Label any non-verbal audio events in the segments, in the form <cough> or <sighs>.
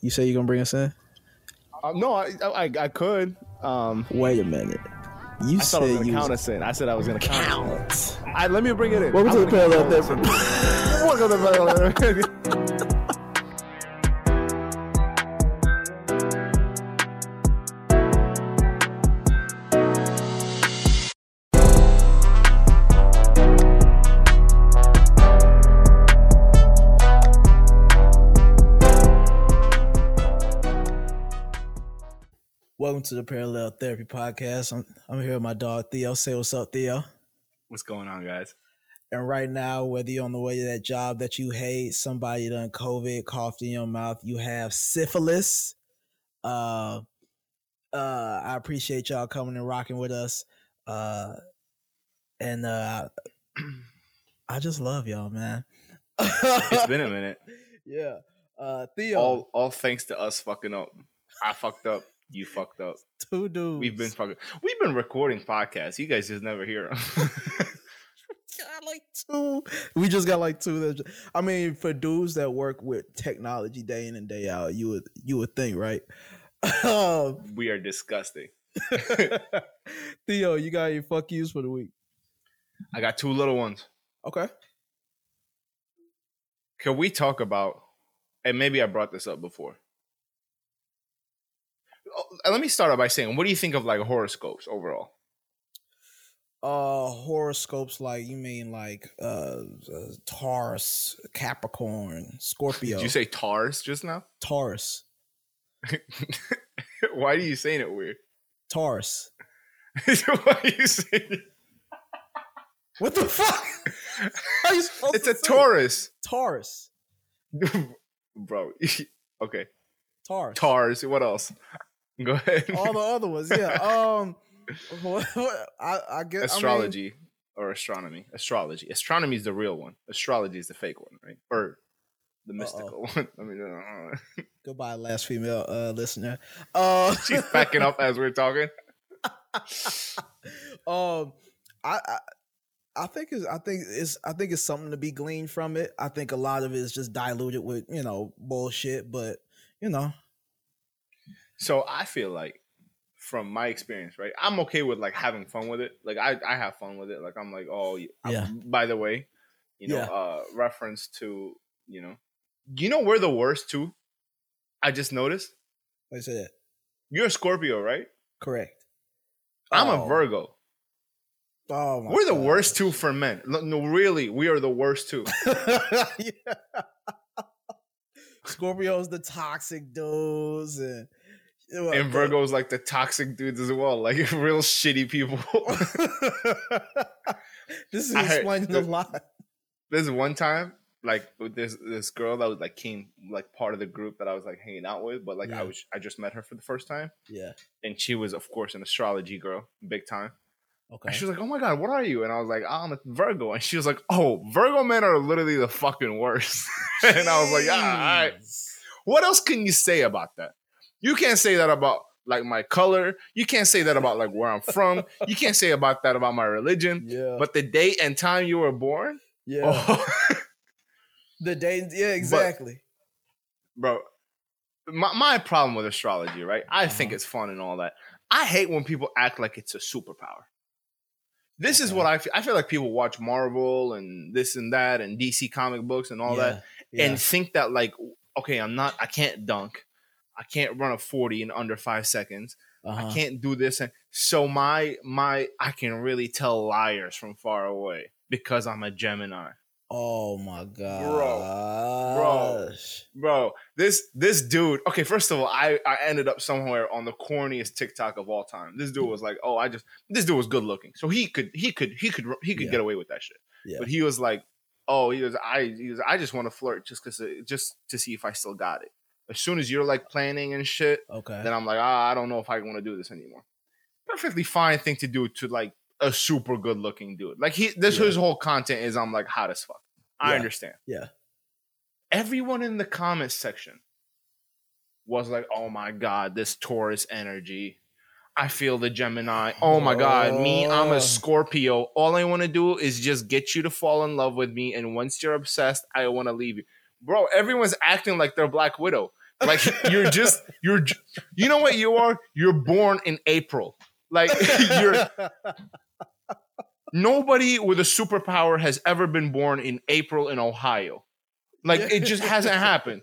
You say you're gonna bring us in? Uh, no, I, I I could. Um, Wait a minute. You I thought I said was gonna you count was us in. I said I was gonna count. count. I, let me bring it in. Welcome I'm to the parallel count us therapy. in. Welcome to the parallel <laughs> to the Parallel Therapy Podcast. I'm, I'm here with my dog Theo. Say what's up, Theo. What's going on, guys? And right now, whether you're on the way to that job that you hate, somebody done COVID, coughed in your mouth, you have syphilis. Uh, uh, I appreciate y'all coming and rocking with us. Uh, and uh, I just love y'all, man. It's been a <laughs> minute. yeah. Uh, Theo, All all thanks to us fucking up. I fucked up. You fucked up. two dudes. We've been fucking. We've been recording podcasts. You guys just never hear them. <laughs> got like two. We just got like two. That I mean, for dudes that work with technology day in and day out, you would you would think, right? <laughs> Um, we are disgusting. <laughs> Theo, you got your fuck yous for the week. I got two little ones. Okay. Can we talk about? And maybe I brought this up before. Oh, Let me start out by saying, what do you think of like horoscopes overall? Uh, horoscopes like you mean like uh, uh Taurus, Capricorn, Scorpio. Did you say Taurus just now? Taurus? <laughs> Why are you saying it weird? Taurus. <laughs> Why are you saying it? What the fuck? <laughs> How you supposed It's to a it? Taurus, Taurus. bro. okay, Taurus. TARS. What else? <laughs> Go ahead. all the other ones. Yeah. <laughs> Um. What, what, I I guess I mean, Astrology or astronomy? Astrology. Astronomy is the real one. Astrology is the fake one, right? Or the mystical <laughs> one. I mean, uh, goodbye, last female uh listener. Uh, she's backing up as we're talking. um, I. I I think it's I think it's I think it's something to be gleaned from it. I think a lot of it is just diluted with, you know, bullshit, but you know. So I feel like, from my experience, right, I'm okay with like having fun with it. Like I, I have fun with it. Like I'm like, oh, I'm- Yeah. By the way, you know, Yeah. uh, reference to you know, you know, we're the worst too. I just noticed Like I said, you're a Scorpio, right? correct. I'm Oh. a Virgo. Oh my We're the gosh. worst two for men. No, no, really, we are the worst two. <laughs> yeah. <laughs> Scorpio's the toxic dudes and And Virgo's like the toxic dudes as well, like <laughs> real shitty people. <laughs> this is <laughs> explaining a lot. There's one time, like with this this girl that was like came like part of the group that I was like hanging out with, but like Yeah. I was I just met her for the first time, Yeah. and she was of course an astrology girl, big time. Okay. And she was like, "Oh my god, what are you?" And I was like, "Oh, "I'm a Virgo," and she was like, "Oh, Virgo men are literally the fucking worst." and I was like, "Ah, all right." What else can you say about that? You can't say that about like my color. You can't say that about like where I'm from. You can't say about that about my religion. Yeah. But the date and time you were born, yeah. oh, <laughs> The day. Yeah. Exactly. bro. My, my problem with astrology, right? I think Uh-huh. it's fun and all that. I hate when people act like it's a superpower. This is what I feel. I feel like people watch Marvel and this and that and DC comic books and all that Yeah. and think that like, okay, I'm not, I can't dunk, I can't run a forty in under five seconds. uh-huh. I can't do this, and so my my I can really tell liars from far away because I'm a Gemini. Oh my god, bro. bro Bro. this this dude okay first of all i i ended up somewhere on the corniest tiktok of all time this dude was like oh i just this dude was good looking so he could he could he could he could Yeah. get away with that shit Yeah. but he was like oh he was i he was, i just want to flirt just because just to see if i still got it as soon as you're like planning and shit Okay. then i'm like ah, i don't know if i want to do this anymore perfectly fine thing to do to like a super good looking dude like he this Yeah. his whole content is i'm like hot as fuck i Yeah. understand Yeah. everyone in the comments section was like, "Oh my god, this Taurus energy. I feel the Gemini. Oh my god, me, I'm a Scorpio. All I want to do is just get you to fall in love with me and once you're obsessed, I want to leave you." Bro, everyone's acting like they're Black Widow. Like you're just you're you know what you are? You're born in April. Like <laughs> you're nobody with a superpower has ever been born in April in Ohio. Like it just hasn't happened.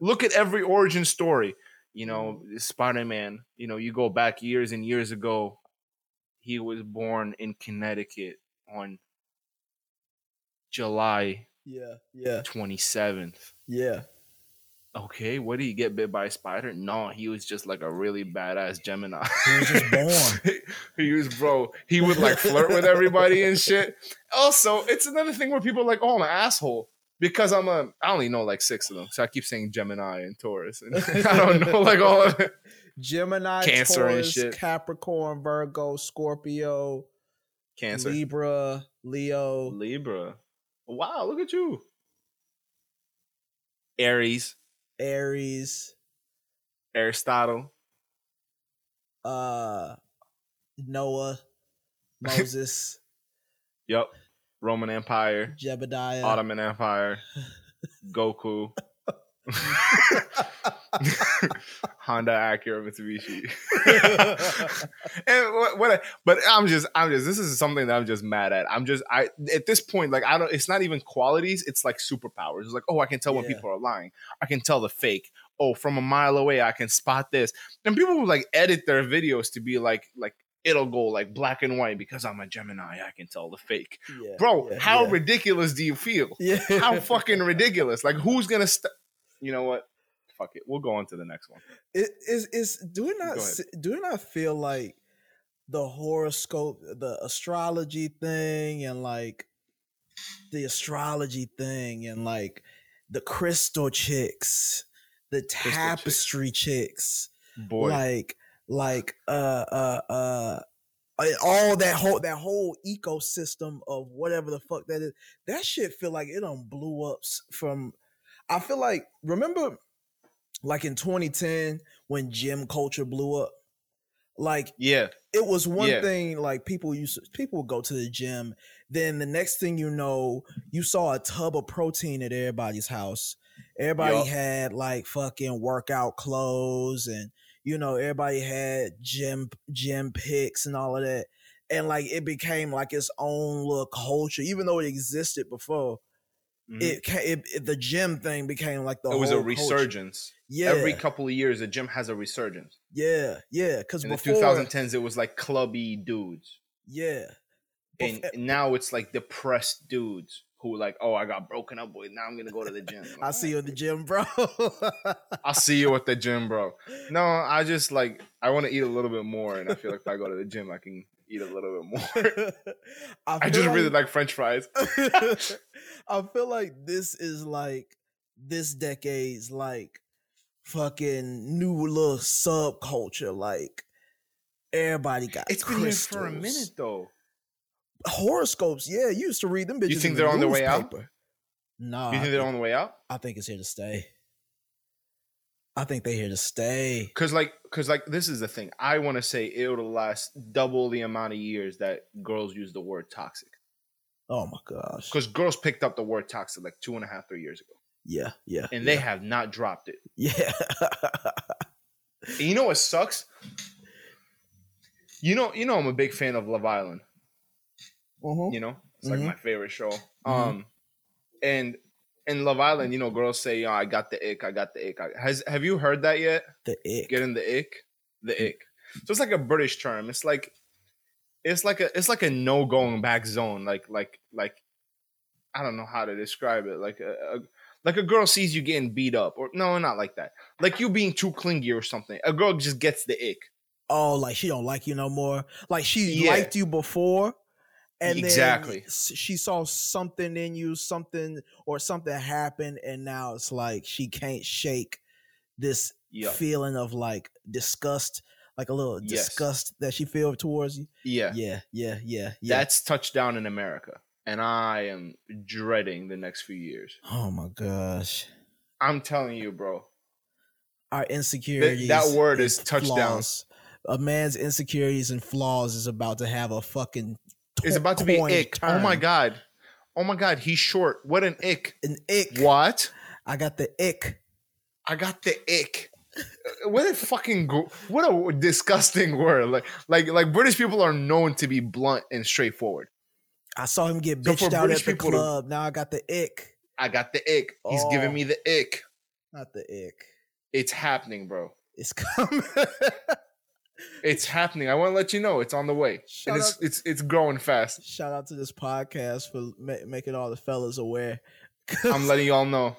Look at every origin story. You know, Spider-Man, you know, you go back years and years ago, he was born in Connecticut on July yeah, yeah, 27th. Yeah. Okay, what did he get bit by a spider? No, he was just like a really badass Gemini. He was just born. <laughs> he was bro. He would like flirt with everybody and <laughs> shit. Also, it's another thing where people are like, "Oh, I'm an asshole." Because I'm a, I only know like six of them, so I keep saying Gemini and Taurus, and <laughs> I don't know like all of it. Gemini, Cancer Taurus, and shit. Capricorn, Virgo, Scorpio, Cancer, Libra, Leo. Libra. Wow, look at you. Aries, Aries, Aristotle, uh, Noah, <laughs> Moses, yep, Roman Empire, Jebediah, Ottoman Empire, <laughs> Goku, <laughs> Honda, Acura, Mitsubishi. <laughs> and what, what I, but I'm just, I'm just, this is something that I'm just mad at. I'm just, I, at this point, like, I don't, it's not even qualities, it's like superpowers. It's like, oh, I can tell when Yeah. people are lying. I can tell the fake. Oh, from a mile away, I can spot this. And people will like edit their videos to be like, like, it'll go like black and white because I'm a Gemini. I can tell the fake. Yeah, Bro, yeah, how ridiculous do you feel? Yeah. How <laughs> fucking ridiculous. Like, who's going to, st- you know what? Fuck it. We'll go on to the next one. It is is do it not Go ahead. se- do it not feel like the horoscope, the astrology thing, and like the astrology thing, and like the crystal chicks, the tapestry chicks, Boy. like like uh uh uh all that whole that whole ecosystem of whatever the fuck that is that shit feel like it done blew up s- from i feel like remember like in 2010 when gym culture blew up like yeah. it was one Yeah. thing like people used to, people would go to the gym then the next thing you know you saw a tub of protein at everybody's house everybody Yup. had like fucking workout clothes and you know everybody had gym gym pics and all of that and like it became like its own little culture even though it existed before Mhm. it, it, it the gym thing became like the it was a whole culture. resurgence. yeah Every couple of years, the gym has a resurgence. yeah yeah because In before the 2010s, it was like clubby dudes, yeah and Bef- now it's like depressed dudes who like, oh, I got broken up with. Now I'm gonna go to the gym. <laughs> I'll see you at the gym, bro. <laughs> I'll see you at the gym, bro. No, I just like I want to eat a little bit more, and I feel like if I go to the gym, I can eat a little bit more. <laughs> I feel just really like French fries. <laughs> I feel like this is like this decade's like fucking new little subculture. Like everybody got It's been here for a minute though. Horoscopes, yeah, you used to read them bitches. You think in they're the on their way out? No, you think they're on the way out? I think it's here to stay. I think they're here to stay. Cause like, cause like, this is the thing. I want to say it'll last double the amount of years that girls use the word toxic. Oh my gosh. Because girls picked up the word toxic like two and a half, three years ago, Yeah, yeah. and yeah. they have not dropped it. Yeah. You know what sucks? You know, you know, I'm a big fan of Love Island. Mhm. You know, it's like Mhm. my favorite show. Mhm. Um, and in Love Island, you know, girls say, "Oh, I got the ick. I got the ick." Has have you heard that yet? The ick. Getting the ick, the Mm. ick. So it's like a British term. It's like, it's like a, it's like a no going back zone. Like, like, like, I don't know how to describe it. Like a, a like a girl sees you getting beat up, or no, not like that. Like you being too clingy or something. A girl just gets the ick. oh, like she don't like you no more. Like she Yeah. liked you before, and Exactly. she saw something in you, something or something happened, and now it's like she can't shake this Yeah, feeling of like disgust, like a little Yes. disgust that she feel towards you. yeah. Yeah, yeah, yeah, yeah. That's touchdown in America, and I am dreading the next few years. oh my gosh. I'm telling you, bro. Our insecurities. that word is touchdown. A man's insecurities and flaws is about to have a fucking. It's about to be ick. Oh my god. Oh my god, he's short. What an ick. An ick. What? I got the ick. I got the ick. What a fucking go- what a disgusting word. Like like like British people are known to be blunt and straightforward. I saw him get so bitched out British at the club. To, now I got the ick. I got the ick. He's oh, giving me oh. the ick. Not the ick. It's happening, bro. It's coming. <laughs> it's happening. I want to let you know it's on the way. It's, out, it's it's growing fast. Shout out to this podcast for ma- making all the fellas aware. <laughs> I'm letting y'all know,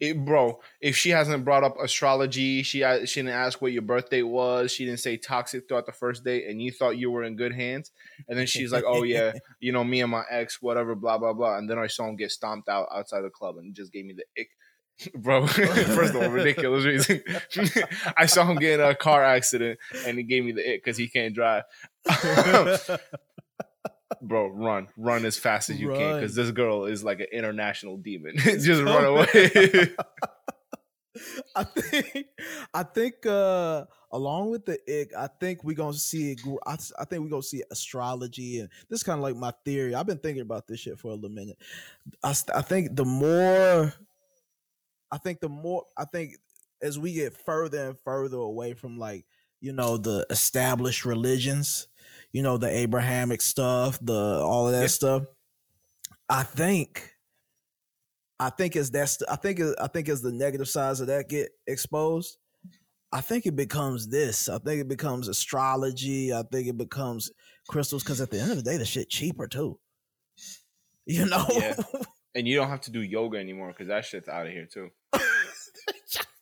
it, bro. If she hasn't brought up astrology, she she didn't ask what your birthday was. She didn't say toxic throughout the first date, and you thought you were in good hands. And then she's like, "Oh yeah, <laughs> you know me and my ex, whatever, blah blah blah." And then I saw him get stomped out outside the club, and just gave me the ick. Bro. <laughs> First of all, ridiculous reason. <laughs> I saw him get in a car accident, and he gave me the it because he can't drive. <laughs> bro, run, run as fast as you run. can because this girl is like an international demon. Just run away. I think, I think, uh, along with the ick, I think we're gonna see. I, I think we're gonna see astrology, and this is kind of like my theory. I've been thinking about this shit for a little minute. I, I think the more I think the more I think as we get further and further away from like you know the established religions, you know the Abrahamic stuff, the all of that yeah. stuff. I think, I think as that's I think I think as the negative sides of that get exposed, I think it becomes this. I think it becomes astrology. I think it becomes crystals because at the end of the day, the shit cheaper too. You <laughs> know. Yeah. And you don't have to do yoga anymore because that shit's out of here too. <laughs>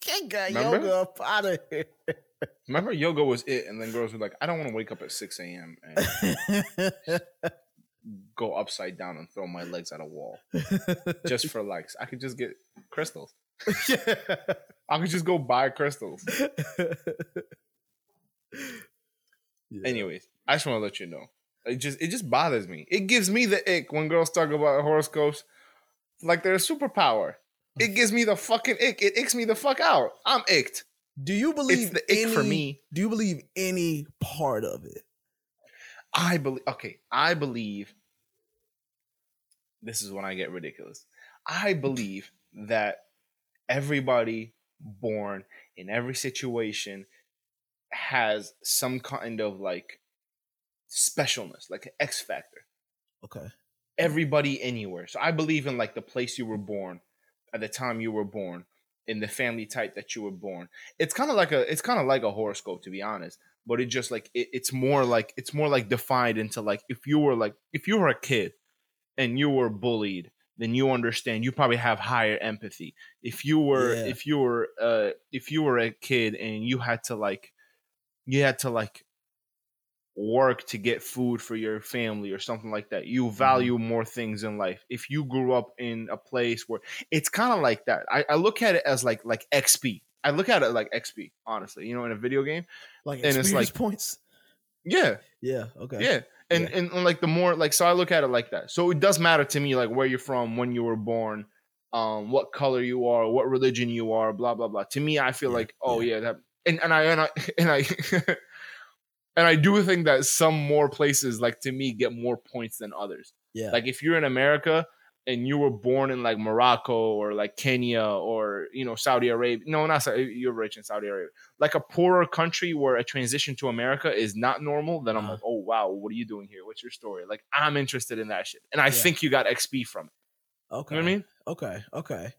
Can't get yoga up out of here. <laughs> Remember, yoga was it, and then girls were like, "I don't want to wake up at six a.m. and <laughs> go upside down and throw my legs at a wall just for likes. I could just get crystals. Yeah. I could just go buy crystals." Yeah. Anyways, I just want to let you know. It just it just bothers me. It gives me the ick when girls talk about horoscopes like they're a superpower. It mm. gives me the fucking ick. It icks me the fuck out. I'm icked. Do you believe it's the ick for me? Do you believe any part of it? I believe. Okay, I believe. This is when I get ridiculous. I believe that everybody born in every situation has some kind of like specialness, like an X factor. Okay everybody anywhere. So I believe in like the place you were born, at the time you were born, in the family type that you were born. It's kind of like a it's kind of like a horoscope to be honest, but it just like it, it's more like it's more like defined into like if you were like if you were a kid and you were bullied then you understand you probably have higher empathy if you were yeah. if you were uh if you were a kid and you had to like you had to like work to get food for your family or something like that. You mm-hmm. value mm-hmm. more things in life. If you grew up in a place where it's kind of like that, I, I, look at it as like like XP. I look at it like XP, honestly. You know, in a video game, like and it's like points. Yeah. Yeah. Okay. Yeah. And, yeah. and and like the more like so I look at it like that. So it does matter to me like where you're from, when you were born, um, what color you are, what religion you are, blah blah blah. To me, I feel yeah. like oh yeah, yeah that and, and I and I <laughs> and I <laughs> and I do think that some more places, like to me, get more points than others. Yeah. Like if you're in America and you were born in like Morocco or like Kenya or you know Saudi Arabia, no, not Saudi, you're rich in Saudi Arabia, like a poorer country where a transition to America is not normal, then I'm uh-huh. like, oh wow, what are you doing here? What's your story? Like I'm interested in that shit, and I yeah. think you got XP from it. Okay. You know what I mean? Okay. Okay.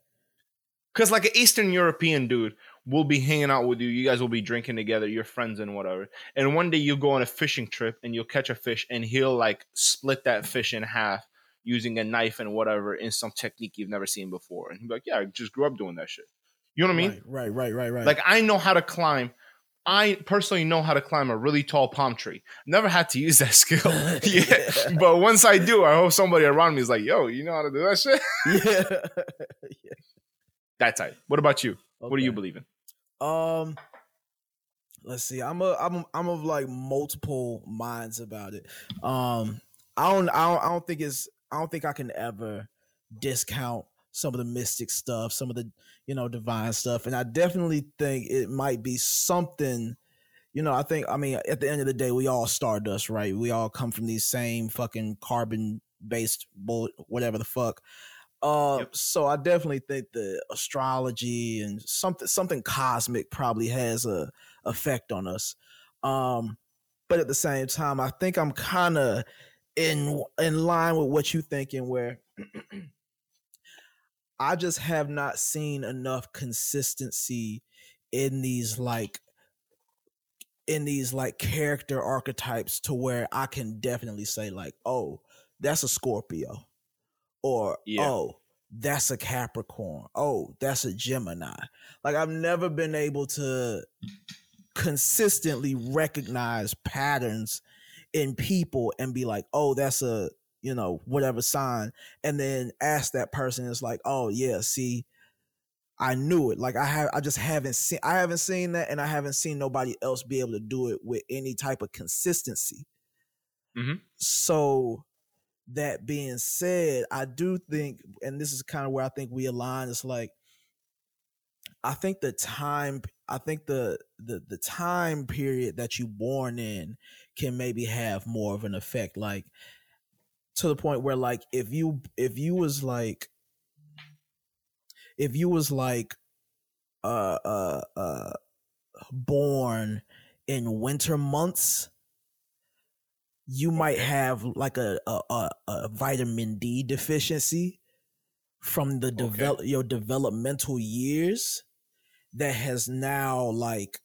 Because like an Eastern European dude will be hanging out with you. You guys will be drinking together. You're friends and whatever. And one day you go on a fishing trip and you'll catch a fish and he'll like split that fish in half using a knife and whatever in some technique you've never seen before. And he'll be like, "Yeah, I just grew up doing that shit." You know what I mean? Right, right, right, right. Like I know how to climb. I personally know how to climb a really tall palm tree. Never had to use that <laughs> skill. <laughs> yeah. But once I do, I hope somebody around me is like, yo, you know how to do that shit? <laughs> yeah. yeah. That type. What about you? Okay. What do you believe in? Um, let's see. I'm a I'm I'm of like multiple minds about it. Um, I don't I don't I don't think it's I don't think I can ever discount some of the mystic stuff, some of the you know divine stuff, and I definitely think it might be something. You know, I think I mean at the end of the day, we all stardust, right? We all come from these same fucking carbon based bull, whatever the fuck. Uh, yep. so I definitely think the astrology and something something cosmic probably has a effect on us. Um, but at the same time, I think I'm kind of in in line with what you're thinking where <clears throat> I just have not seen enough consistency in these like in these like character archetypes to where I can definitely say like, oh, that's a Scorpio. Or yeah. oh, that's a Capricorn. Oh, that's a Gemini. Like I've never been able to consistently recognize patterns in people and be like, oh, that's a, you know, whatever sign. And then ask that person, it's like, oh yeah, see, I knew it. Like I have I just haven't seen I haven't seen that and I haven't seen nobody else be able to do it with any type of consistency. Mm-hmm. So that being said, I do think, and this is kind of where I think we align, it's like I think the time I think the the the time period that you born in can maybe have more of an effect like to the point where like if you if you was like if you was like uh uh uh born in winter months you might have like a a, a, a vitamin D deficiency from the develop okay. your developmental years that has now like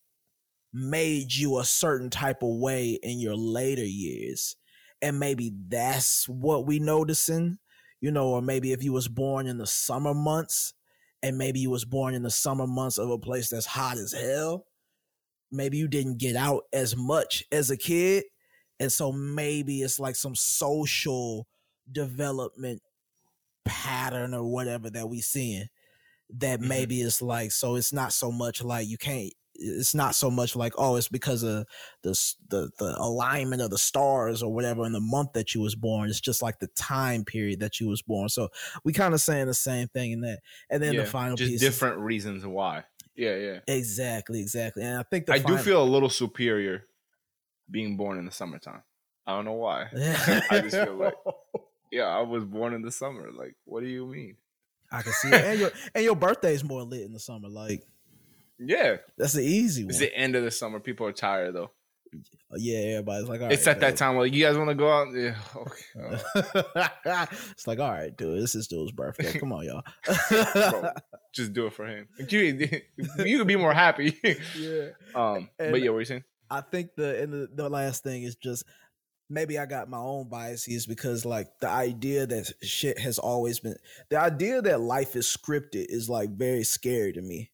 made you a certain type of way in your later years and maybe that's what we noticing you know or maybe if you was born in the summer months and maybe you was born in the summer months of a place that's hot as hell maybe you didn't get out as much as a kid and so maybe it's like some social development pattern or whatever that we seeing that mm-hmm. maybe it's like so it's not so much like you can't it's not so much like oh it's because of the the the alignment of the stars or whatever in the month that you was born. It's just like the time period that you was born. So we kind of saying the same thing in that. And then yeah, the final just different is, reasons why. Yeah yeah. Exactly exactly. And i think i final, do feel a little superior being born in the summertime i don't know why <laughs> i just feel like <laughs> yeah i was born in the summer like what do you mean I can see it. And your and your birthday's more lit in the summer. Like, yeah, that's the easy one. It's the end of the summer. People are tired though. Yeah, everybo's like, it's at that time. Like, you guys want to go out? Yeah, <laughs> okay. it's like, all right, dude, this is dude's birthday. Come on, y'all. Bro, just do it for him. You, you could be more happy. yeah. Um. And but yeah, what are you saying? I think the and the, the last thing is just maybe I got my own biases because like the idea that shit has always been the idea that life is scripted is like very scary to me.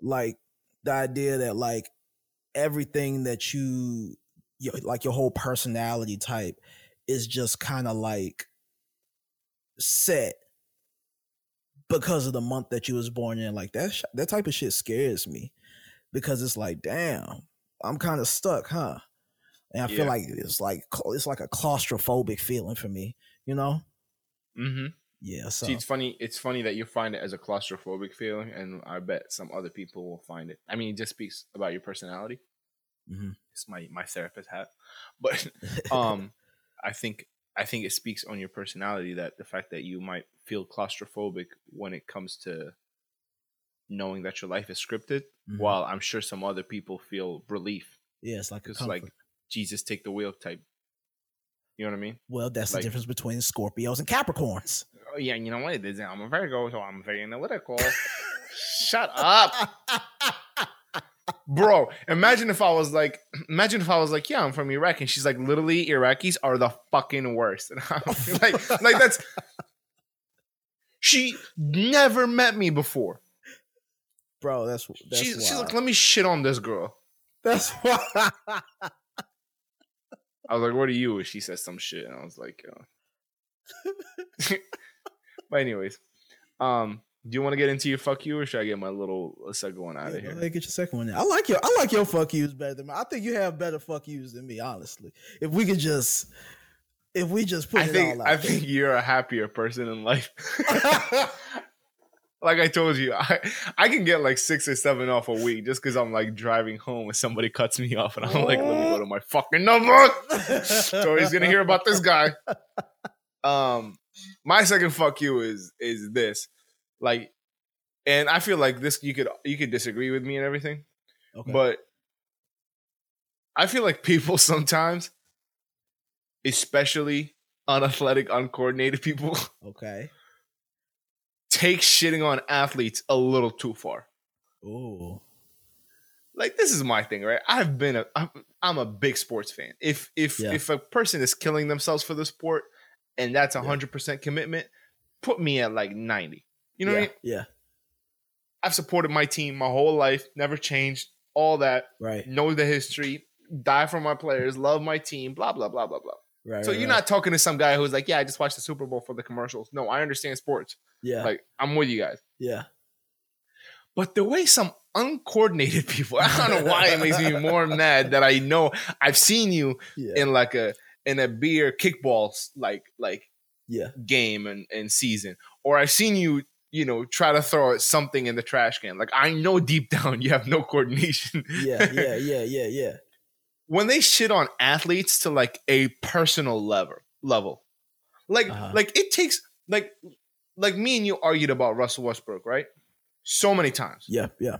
Like the idea that like everything that you, like your whole personality type is just kind of like set because of the month that you was born in like that sh- that type of shit scares me because it's like damn I'm kind of stuck, huh? and I yeah. feel like it's like it's like a claustrophobic feeling for me, you know. Mm-hmm. Yeah. So See, it's funny. It's funny that you find it as a claustrophobic feeling, and I bet some other people will find it. I mean, it just speaks about your personality. Mm-hmm. It's my my therapist hat, <laughs> but um, I think I think it speaks on your personality that the fact that you might feel claustrophobic when it comes to knowing that your life is scripted, mm-hmm. while I'm sure some other people feel relief. Yeah, it's like a like Jesus take the wheel type. You know what I mean? Well, that's like, the difference between Scorpios and Capricorns. Oh yeah, you know what it is? I'm a Virgo, so I'm very analytical. <laughs> Shut up. Bro, imagine if I was like, <clears throat> imagine if I was like, yeah, I'm from Iraq, and she's like, literally, Iraqis are the fucking worst. <laughs> And I'm like, like that's. <laughs> She never met me before, bro. That's that's. She, she's like, let me shit on this girl. That's <laughs> why. I was like, "What are you?" And she said some shit, and I was like, uh. <laughs> "But anyways, um, do you want to get into your fuck you, or should I get my little second one out yeah, of here? Get your second one. I like your I like your fuck yous better than mine. I think you have better fuck yous than me, honestly. If we could just if we just put I think I think you're a happier person in life. <laughs> like I told you, <laughs> I I can get like six or seven off a week just because I'm like driving home and somebody cuts me off and I'm like, let me go to my fucking number. so he's gonna hear about this guy. <laughs> Um, my second fuck you is is this. Like and I feel like this you could you could disagree with me and everything. Okay. But I feel like people <laughs> sometimes, especially unathletic, uncoordinated people, okay, take shitting on athletes a little too far. Oh, Like this is my thing, right? I've been a I'm, I'm a big sports fan. If if yeah. if a person is killing themselves for the sport and that's a hundred percent commitment, put me at like ninety. You know yeah. what I mean? Yeah. I've supported my team my whole life, never changed, all that. Right. Know the history, die for my players, love my team, blah blah blah blah blah. Right. So right, you're right. not talking to some guy who's like, yeah, I just watched the Super Bowl for the commercials. No, I understand sports. Yeah. Like I'm with you guys. Yeah. But the way some uncoordinated <laughs> people, I don't know why it makes me <laughs> more mad that I know I've seen you yeah. in like a in a beer kickballs like like yeah game and, and season. Or I've seen you you know, try to throw something in the trash can. Like I know deep <laughs> down you have no coordination. yeah, yeah, yeah, yeah, yeah. When they shit on athletes to like a personal level, level, like uh-huh. like it takes like like me and you argued about Russell Westbrook, right? So many times. Yeah, yeah.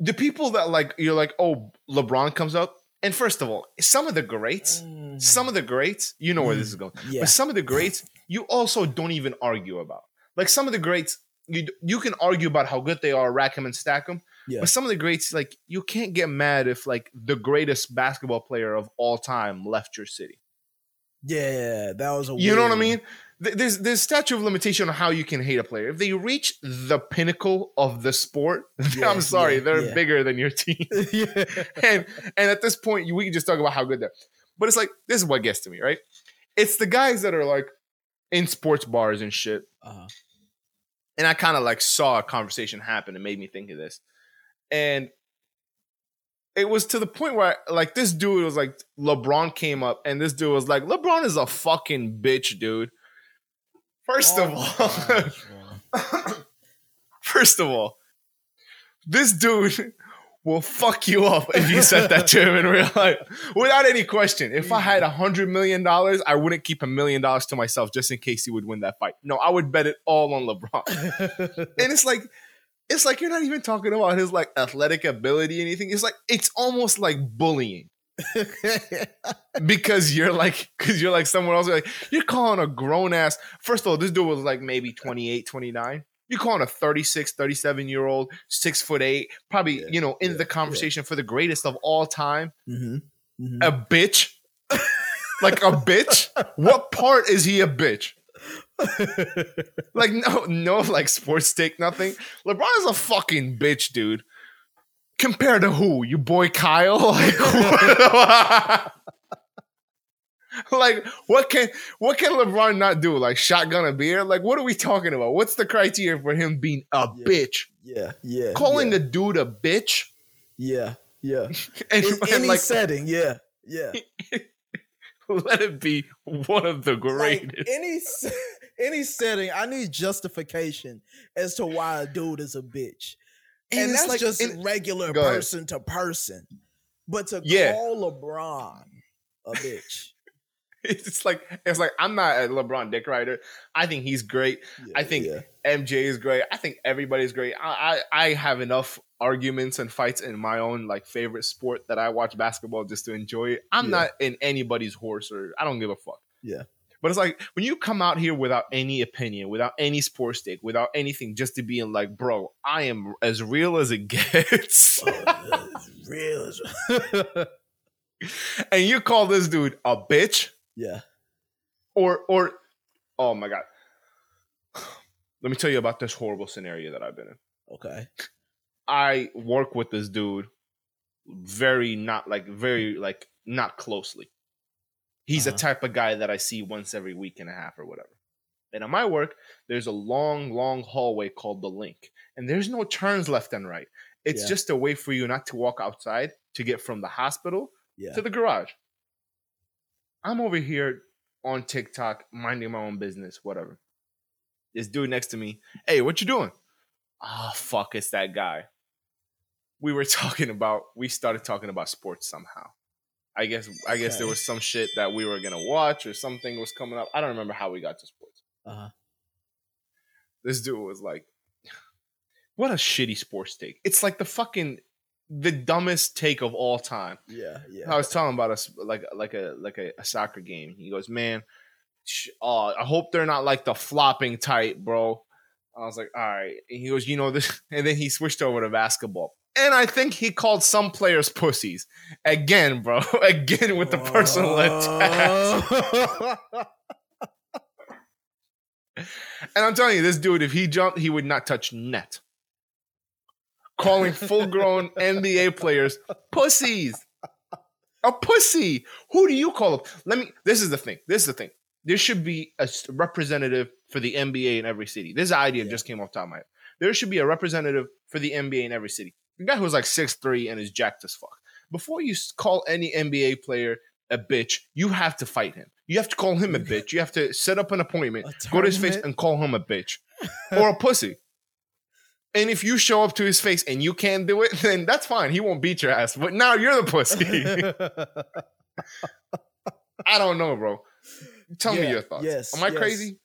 The people that like you're like, oh, LeBron comes up, and first of all, some of the greats, mm. some of the greats, you know where mm. this is going. Yeah. But some of the greats, you also don't even argue about. Like some of the greats, you you can argue about how good they are, rack them and stack them. Yeah. But some of the greats, like you can't get mad if like the greatest basketball player of all time left your city. Yeah, that was a. You know what I mean? There's there's statute of limitation on how you can hate a player. If they reach the pinnacle of the sport, <laughs> yeah, I'm sorry, yeah, they're yeah. bigger than your team. <laughs> <laughs> And and at this point, we can just talk about how good they're. But it's like this is what gets to me, right? It's the guys that are like, in sports bars and shit. Uh-huh. And I kind of like saw a conversation happen and made me think of this. And it was to the point where like this dude was like LeBron came up and this dude was like LeBron is a fucking bitch, dude. First oh of all, <laughs> first of all, this dude <laughs> will fuck you up if you said that to him in real life without any question. If I had a hundred million dollars, I wouldn't keep a million dollars to myself just in case he would win that fight. No, I would bet it all on LeBron. <laughs> and it's like, it's like you're not even talking about his like athletic ability, anything. It's like it's almost like bullying. <laughs> because you're like because you're like someone else like you're calling a grown ass first of all this dude was like maybe 28 29 you're calling a 36, 37 year old, six foot eight, probably, yeah, you know, in yeah, the conversation yeah. for the greatest of all time. Mm-hmm, mm-hmm. A bitch. <laughs> like a bitch? What part is he a bitch? <laughs> like no, no, like sports take nothing. LeBron is a fucking bitch, dude. Compared to who? You boy Kyle? <laughs> Like <laughs> like what can what can LeBron not do? Like shotgun a beer? Like what are we talking about? What's the criteria for him being a yeah, bitch? Yeah, yeah. Calling yeah. a dude a bitch? Yeah, yeah. and, In and any like, setting, yeah, yeah. let it be one of the greatest. Like any any setting, I need justification as to why a dude is a bitch. And, and that's like, just and, regular person to person. But to yeah. call LeBron a bitch. <laughs> it's like it's like I'm not a LeBron dick rider. I think he's great. Yeah, I think yeah. MJ is great. I think everybody's great. I, I, I have enough arguments and fights in my own like favorite sport that I watch basketball just to enjoy it. I'm yeah. not in anybody's horse or I don't give a fuck. Yeah. But it's like when you come out here without any opinion, without any sports stake, without anything, just to be in like, bro, I am as real as it <laughs> gets. oh, real as and you call this dude a bitch yeah. Or or oh my god. Let me tell you about this horrible scenario that I've been in. Okay. I work with this dude very not like very like not closely. He's uh-huh. a type of guy that I see once every week and a half or whatever. And at my work, there's a long, long hallway called the link. And there's no turns left and right. It's yeah. just a way for you not to walk outside to get from the hospital yeah. to the garage. I'm over here on TikTok, minding my own business, whatever. This dude next to me, hey, what you doing? Oh, fuck, it's that guy. We were <laughs> talking about, we started talking about sports somehow. I guess I guess there was some shit that we were gonna watch or something was coming up. I don't remember how we got to sports. Uh-huh. This dude was like, <sighs> "What a shitty sports take." It's like the fucking the dumbest take of all time. Yeah, yeah. I was telling about us like like a like a, a soccer game. He goes, "Man, sh- uh, I hope they're not like the flopping type, bro." I was like, "All right." And he goes, "You know this," <laughs> and then he switched over to basketball. And I think he called some players pussies again, bro. <laughs> Again with the personal attack. Oh. <laughs> And I'm telling you, this dude, if he jumped, he would not touch net. Calling full-grown <laughs> NBA players pussies. A pussy. Who do you call them? Let me. This is the thing. This is the thing. There should be a representative for the NBA in every city. This idea Yeah. just came off the top of my head. There should be a representative for the NBA in every city. The guy who's like 6'3 and is jacked as fuck. Before you call any NBA player a bitch, you have to fight him. You have to call him a bitch. You have to set up an appointment, go to his face, and call him a bitch <laughs> or a pussy. And if you show up to his face and you can't do it, <laughs> then that's fine. He won't beat your ass. But now you're the pussy. <laughs> I don't know, bro. Tell me your thoughts. yes, Am I yes. crazy?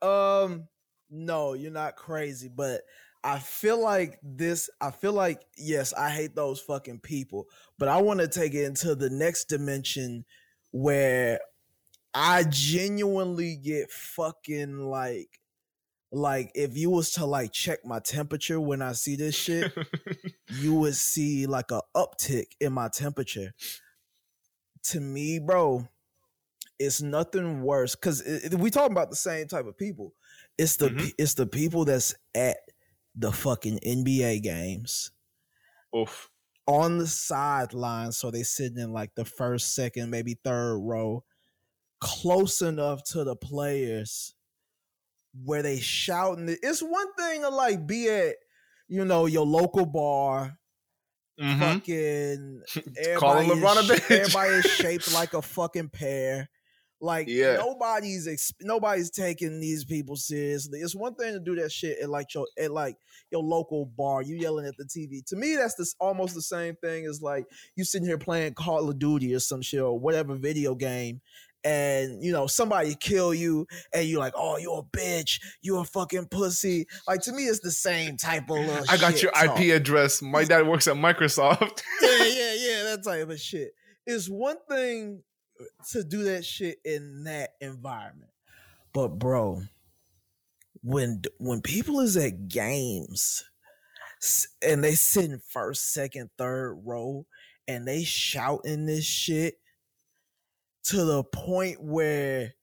Um, no, you're not crazy, but I feel like this. I feel like yes, I hate those fucking people, but I want to take it into the next dimension where I genuinely get fucking like, like if you was to like check my temperature when I see this shit, <laughs> you would see like a uptick in my temperature. To me, bro, it's nothing worse because we talking about the same type of people. It's the Mhm. it's the people that's at the fucking NBA games Oof. on the sideline, so they sitting in like the first, second, maybe third row, close enough to the players where they shouting. It's one thing to like be at, you know, your local bar, Mhm. fucking <laughs> everybody LeBron a is, bitch. everybody is shaped <laughs> like a fucking pear. Like Yeah. nobody's ex- nobody's taking these people seriously. It's one thing to do that shit at like your at like your local bar. You yelling at the TV. To me, that's this almost the same thing as like you sitting here playing Call of Duty or some shit or whatever video game. And you know somebody kill you, and you're like, "Oh, you're a bitch. You're a fucking pussy." Like to me, it's the same type of. Little I got your talk IP address. My dad works at Microsoft. yeah, <laughs> yeah, yeah, that type of shit. It's one thing to do that shit in that environment. But bro, when when people is at games and they sitting first, second, third row and they shouting this shit to the point where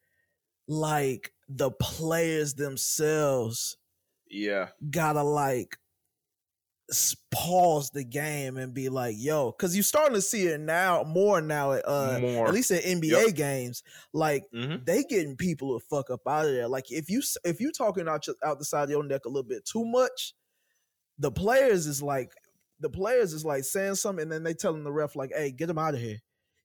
like the players themselves yeah. gotta like pause the game and be like, yo, because you're starting to see it now more now at uh More. at least at NBA games. Like Mhm. they getting people to fuck up out of there. Like if you if you talking out your, out the side of your neck a little bit too much, the players is like the players is like saying something and then they telling the ref like, hey, get him out of here.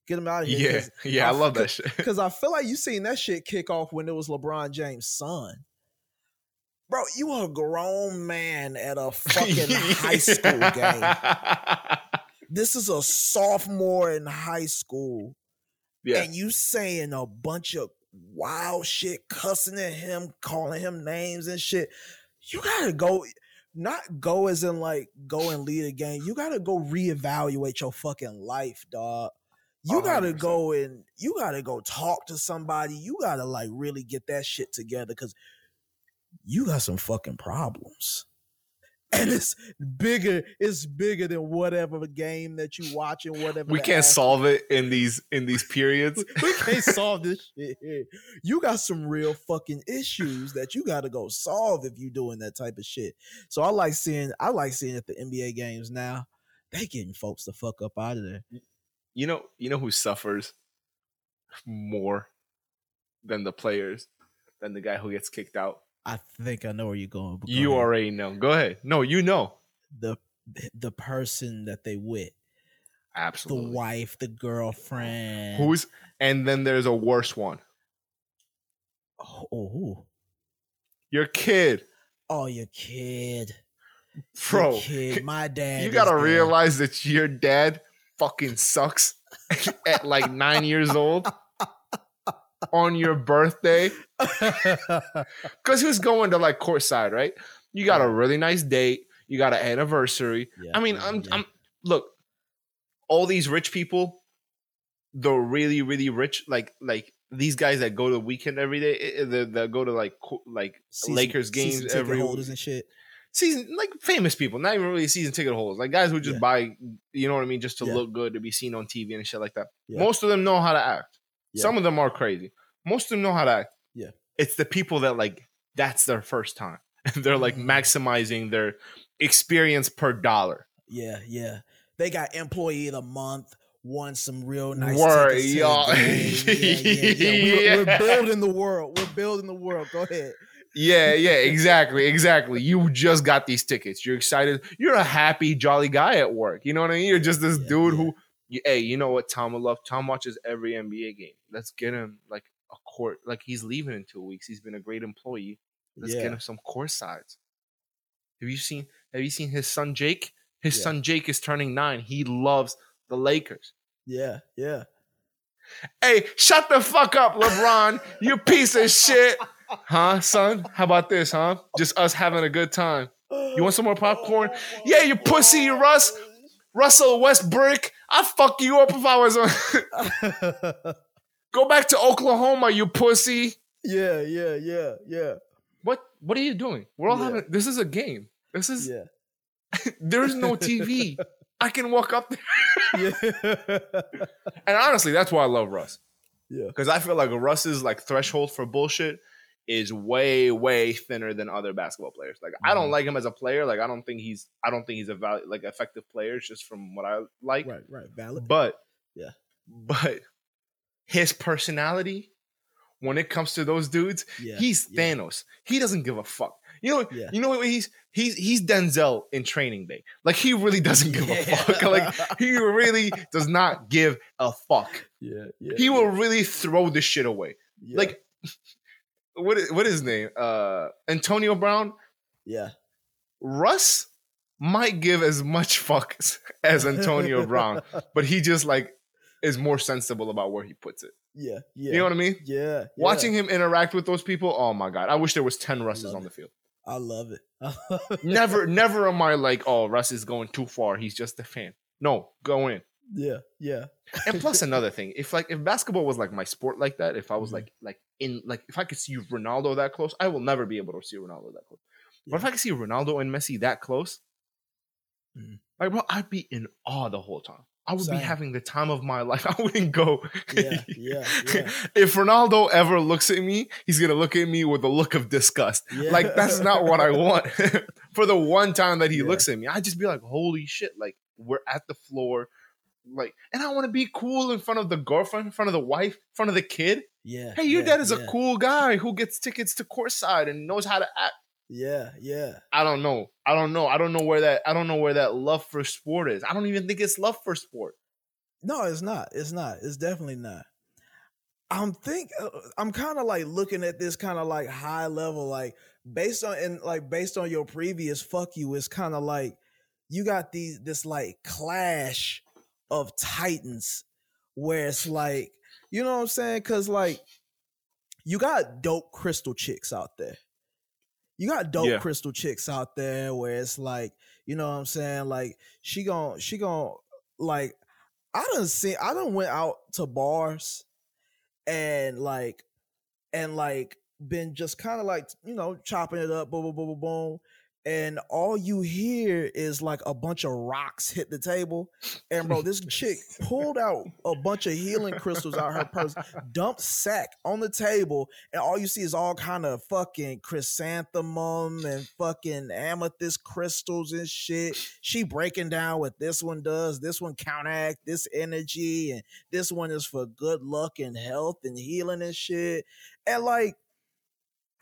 Get him out of here. Yeah. Yeah. I I love that shit. <laughs> Because I feel like you seen that shit kick off when it was LeBron James' son. Bro, you a grown man at a <laughs> fucking high school game. This is a sophomore in high school. yeah. And you saying a bunch of wild shit, cussing at him, calling him names and shit. You gotta go, not go as in like go and lead a game. You gotta go reevaluate your fucking life, dog. You gotta go and you gotta go talk to somebody. You gotta like really get that shit together because you got some fucking problems. <laughs> And it's bigger, it's bigger than whatever game that you watching, whatever. we can't solve it in these in these periods. <laughs> we can't <laughs> solve this shit here. You got some real fucking issues that you got to go solve if you doing that type of shit. So I like seeing, I like seeing at the NBA games now. They getting folks the fuck up out of there. You know, you know who suffers more than the players, than the guy who gets kicked out. I think I know where you're going. You already know. Go ahead. No, you know. the the person that they with, Absolutely. the wife, the girlfriend. Who's and then there's a worse one. oh, oh? Your kid, oh your kid, Your bro. kid. My dad. You gotta realize that your dad fucking sucks <laughs> at like nine years old on your birthday <laughs> because he was going to like courtside, right? You got a really nice date. You got an anniversary. Yeah, I mean, I'm, yeah. I'm look, all these rich people, the really, really rich, like like these guys that go to the weekend every day, eh, eh, that, go to like like Season- Lakers games season every holders and shit. season like famous people, not even really season ticket holders, like guys who just Yeah. buy, you know what I mean, just to look good, to be seen on TV and shit like that. Most of them know how to act. Yeah. Some of them are crazy. Most of them know how to act. Yeah. It's the people that like that's their first time. <laughs> And they're like Mhm. maximizing their experience per dollar. Yeah, yeah. They got employee of the month. Won some real nice. Word, tickets to the y'all. Yeah, yeah, yeah. <laughs> We're, we're building the world. We're building the world. Go ahead. Yeah, yeah, <laughs> exactly, exactly. You just got these tickets. You're excited. You're a happy, jolly guy at work. You know what I mean? You're just this dude who, hey, you know what? Tom will love. Tom watches every NBA game. Let's get him like a court. Like he's leaving in two weeks. He's been a great employee. Let's yeah. get him some court sides. Have you seen? Have you seen his son Jake? His Yeah. son Jake is turning nine. He loves the Lakers. Yeah, yeah. Hey, shut the fuck up, LeBron. you piece of shit. Huh, son? How about this, huh? Just us having a good time. You want some more popcorn? Yeah, you pussy, you Russ. Russell Westbrook. I'd fuck you up if I was on. <laughs> Go back to Oklahoma, you pussy. yeah, yeah, yeah, yeah, What what are you doing? We're all Yeah. having this is a game. This is yeah, <laughs> there's no <laughs> TV. I can walk up there. yeah, And honestly, that's why I love Russ. yeah. Because I feel like Russ's like threshold for bullshit is way, way thinner than other basketball players. Like I don't Mhm. like him as a player. Like I don't think he's I don't think he's a val- like effective player just from what I like. Right, right. Valid. But Yeah. But his personality, when it comes to those dudes, Yeah, he's yeah. Thanos. He doesn't give a fuck. You know, Yeah. you know what he's he's he's Denzel in training day. Like he really <laughs> doesn't give a fuck. <laughs> Like he really does not give a fuck. yeah, yeah. He will really throw this shit away. Like what is what is his name? Uh Antonio Brown. yeah, Russ might give as much fucks as Antonio <laughs> Brown, but he just like is more sensible about where he puts it. yeah, yeah. You know what I mean? yeah, yeah. Watching him interact with those people, oh my god! I wish there was ten Russes on the field. I love it. I love it. Never, never am I like, oh, Russ is going too far. He's just a fan. No, go in. Yeah, yeah, And plus <laughs> another thing, if like if basketball was like my sport like that, if I was Mhm. like like in like if I could see Ronaldo that close, I will never be able to see Ronaldo that close. But if I could see Ronaldo and Messi that close, Mhm. like bro, I'd be in awe the whole time. I would Same. be having the time of my <laughs> life. I wouldn't go. yeah, <laughs> yeah, yeah. if Ronaldo ever looks at me, he's gonna look at me with a look of disgust. yeah. Like that's not what I want. For the one time that he Yeah. looks at me, I'd just be like, "Holy shit!" Like we're at the floor, like, and I want to be cool in front of the girlfriend, in front of the wife, in front of the kid. Yeah. Hey, your yeah, dad is yeah, a cool guy who gets tickets to courtside and knows how to act. Yeah, yeah. I don't know. I don't know. I don't know where that. I don't know where that love for sport is. I don't even think it's love for sport. No, it's not. It's not. It's definitely not. I'm think uh, I'm kind of like looking at this kind of like high level, like based on and like based on your previous fuck you. It's kind of like you got these this like clash of titans, where it's like you know what I'm saying? Because like you got dope crystal chicks out there. You got dope Yeah. crystal chicks out there where it's like, you know what I'm saying? Like she gon' she gon' like I don't see I don't went out to bars and like and like been just kind of like you know chopping it up boom boom boom boom boom and all you hear is like a bunch of rocks hit the table. And bro this chick <laughs> pulled out a bunch of healing crystals out her purse dumped sack on the table and all you see is all kind of fucking chrysanthemum and fucking amethyst crystals and shit. She breaking down what this one does this one counteract this energy and this one is for good luck and health and healing and shit. And like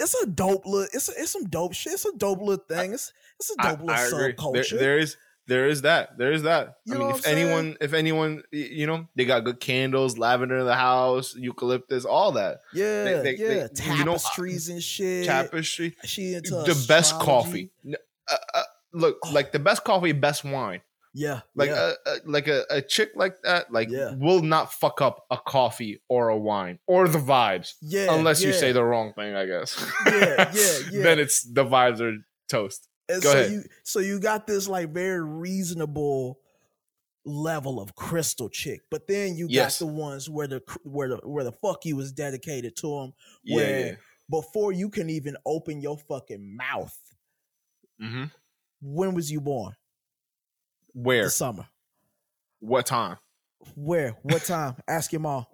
it's a dope look. it's a, it's some dope shit it's a dope little thing it's it's a I, dope little I agree. There, subculture there is there is that. There is that. You I mean, if saying? anyone, if anyone, you know, they got good candles, lavender in the house, eucalyptus, all that yeah they- they- yeah they- you know, uh, tapestries and shit tapestry. she into the best coffee. Uh, uh, look, like the best coffee, best wine. Yeah, like yeah. a, a like a, a chick like that like Yeah. will not fuck up a coffee or a wine or the vibes yeah, unless you say the wrong thing i guess Yeah, <laughs> yeah, yeah. then it's the vibes are toast And Go so ahead. you so you got this like very reasonable level of crystal chick, but then you Yes. got the ones where the where the where the fuck you was dedicated to them Where- yeah before you can even open your fucking mouth. hmm When was you born? Where The summer. what time Where? What time? <laughs> Ask your mom.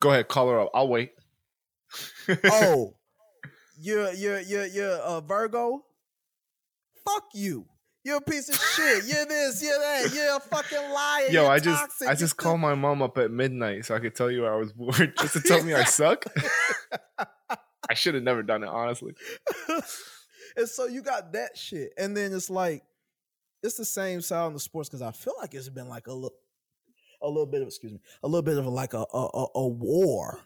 go ahead call her up i'll wait <laughs> Oh, you're you're you're you're a Virgo. Fuck you. You're a piece of <laughs> shit. You're this. You're that. You're a fucking liar. Yo, You're I just toxic. I just called my mom up at midnight so I could tell you where I was born just to tell me I suck. I should have never done it, honestly. and so you got that shit, and then it's like it's the same sound in the sports because I feel like it's been like a little, a little bit of excuse me, a little bit of like a a, a, war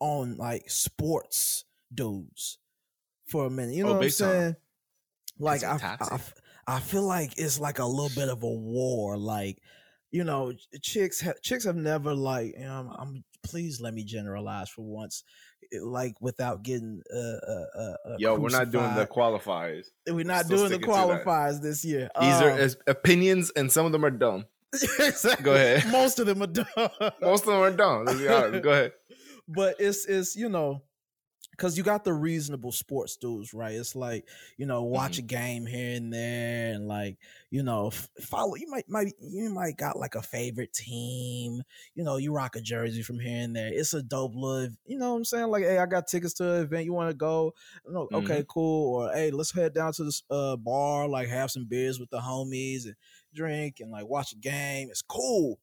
on like sports dudes for a minute. You oh, know Oh, what I'm big time. saying? Like I, I. I feel like it's like a little bit of a war. Like you know, chicks ha- chicks have never like you know. I'm, I'm please let me generalize for once, like without getting uh, uh, uh, uh Yo, we're not doing the qualifiers. We're not still doing the sticking to that. qualifiers this year. These are Um, as- opinions, and some of them are dumb. <laughs> exactly. Go ahead. Most of them are dumb. Most of them are dumb. Let's be honest. Go ahead. <laughs> but it's it's you know because you got the reasonable sports dudes right? It's like you know watch Mm-hmm. a game here and there and like you know f- follow you might might you might got like a favorite team you know you rock a jersey from here and there. It's a dope little you know what i'm saying? Like hey i got tickets to an event you want to go no, okay cool. Or hey let's head down to this uh bar like have some beers with the homies and drink and like watch a game. It's cool.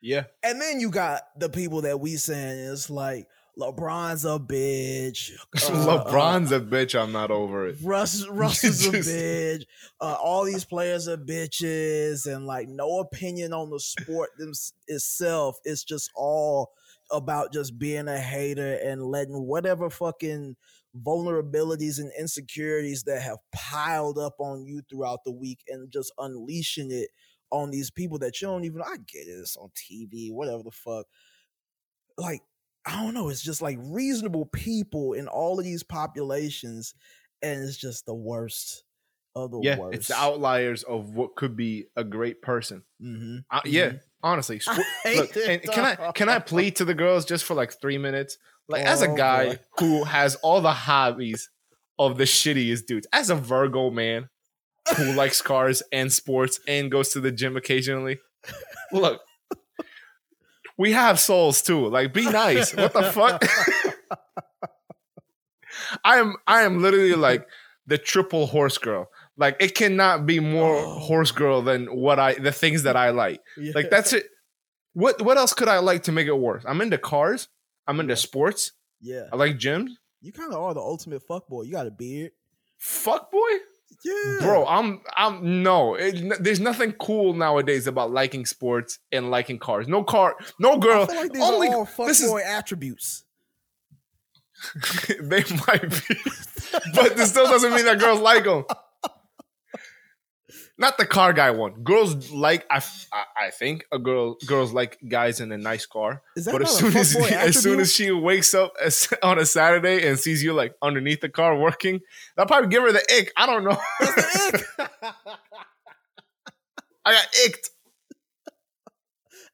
Yeah. and then you got the people that we saying it's like LeBron's a bitch. <laughs> uh, LeBron's a bitch. I'm not over it. Russ <laughs> Russ is a bitch. Uh, all these players are bitches, and like no opinion on the sport them, itself. It's just all about just being a hater and letting whatever fucking vulnerabilities and insecurities that have piled up on you throughout the week and just unleashing it on these people that you don't even I get it, it's on TV, whatever the fuck. Like, I don't know, it's just like reasonable people in all of these populations, and it's just the worst of the Yeah, worst. it's the outliers of what could be a great person. Mm-hmm. Uh, Yeah, honestly. <laughs> Spo- Look, and can I can I plead to the girls just for like three minutes? Like as a Oh, guy boy. who has all the hobbies of the shittiest dudes, as a Virgo man who likes cars and sports and goes to the gym occasionally. Look, we have souls too. Like, be nice. What the fuck? <laughs> I am I am literally like the triple horse girl. Like it cannot be more Oh. horse girl than what I the things that I like. Yeah. Like that's it. What what else could I like to make it worse? I'm into cars. I'm into sports. yeah. I like gyms. You kind of are the ultimate fuckboy. You got a beard. Fuck boy, Yeah. bro. I'm I'm no. It, there's nothing cool nowadays about liking sports and liking cars. No car, no I girl. like these only all this is- fuckboy attributes. <laughs> they might be, but this still doesn't mean that girls like them. Not the car guy one. Girls like I, I, think a girl girls like guys in a nice car. Is that But as soon as <laughs> as soon as she wakes up as, <laughs> on a Saturday and sees you like underneath the car working, that'll probably give her the ick. I don't know. That's the <laughs> ick. I got icked.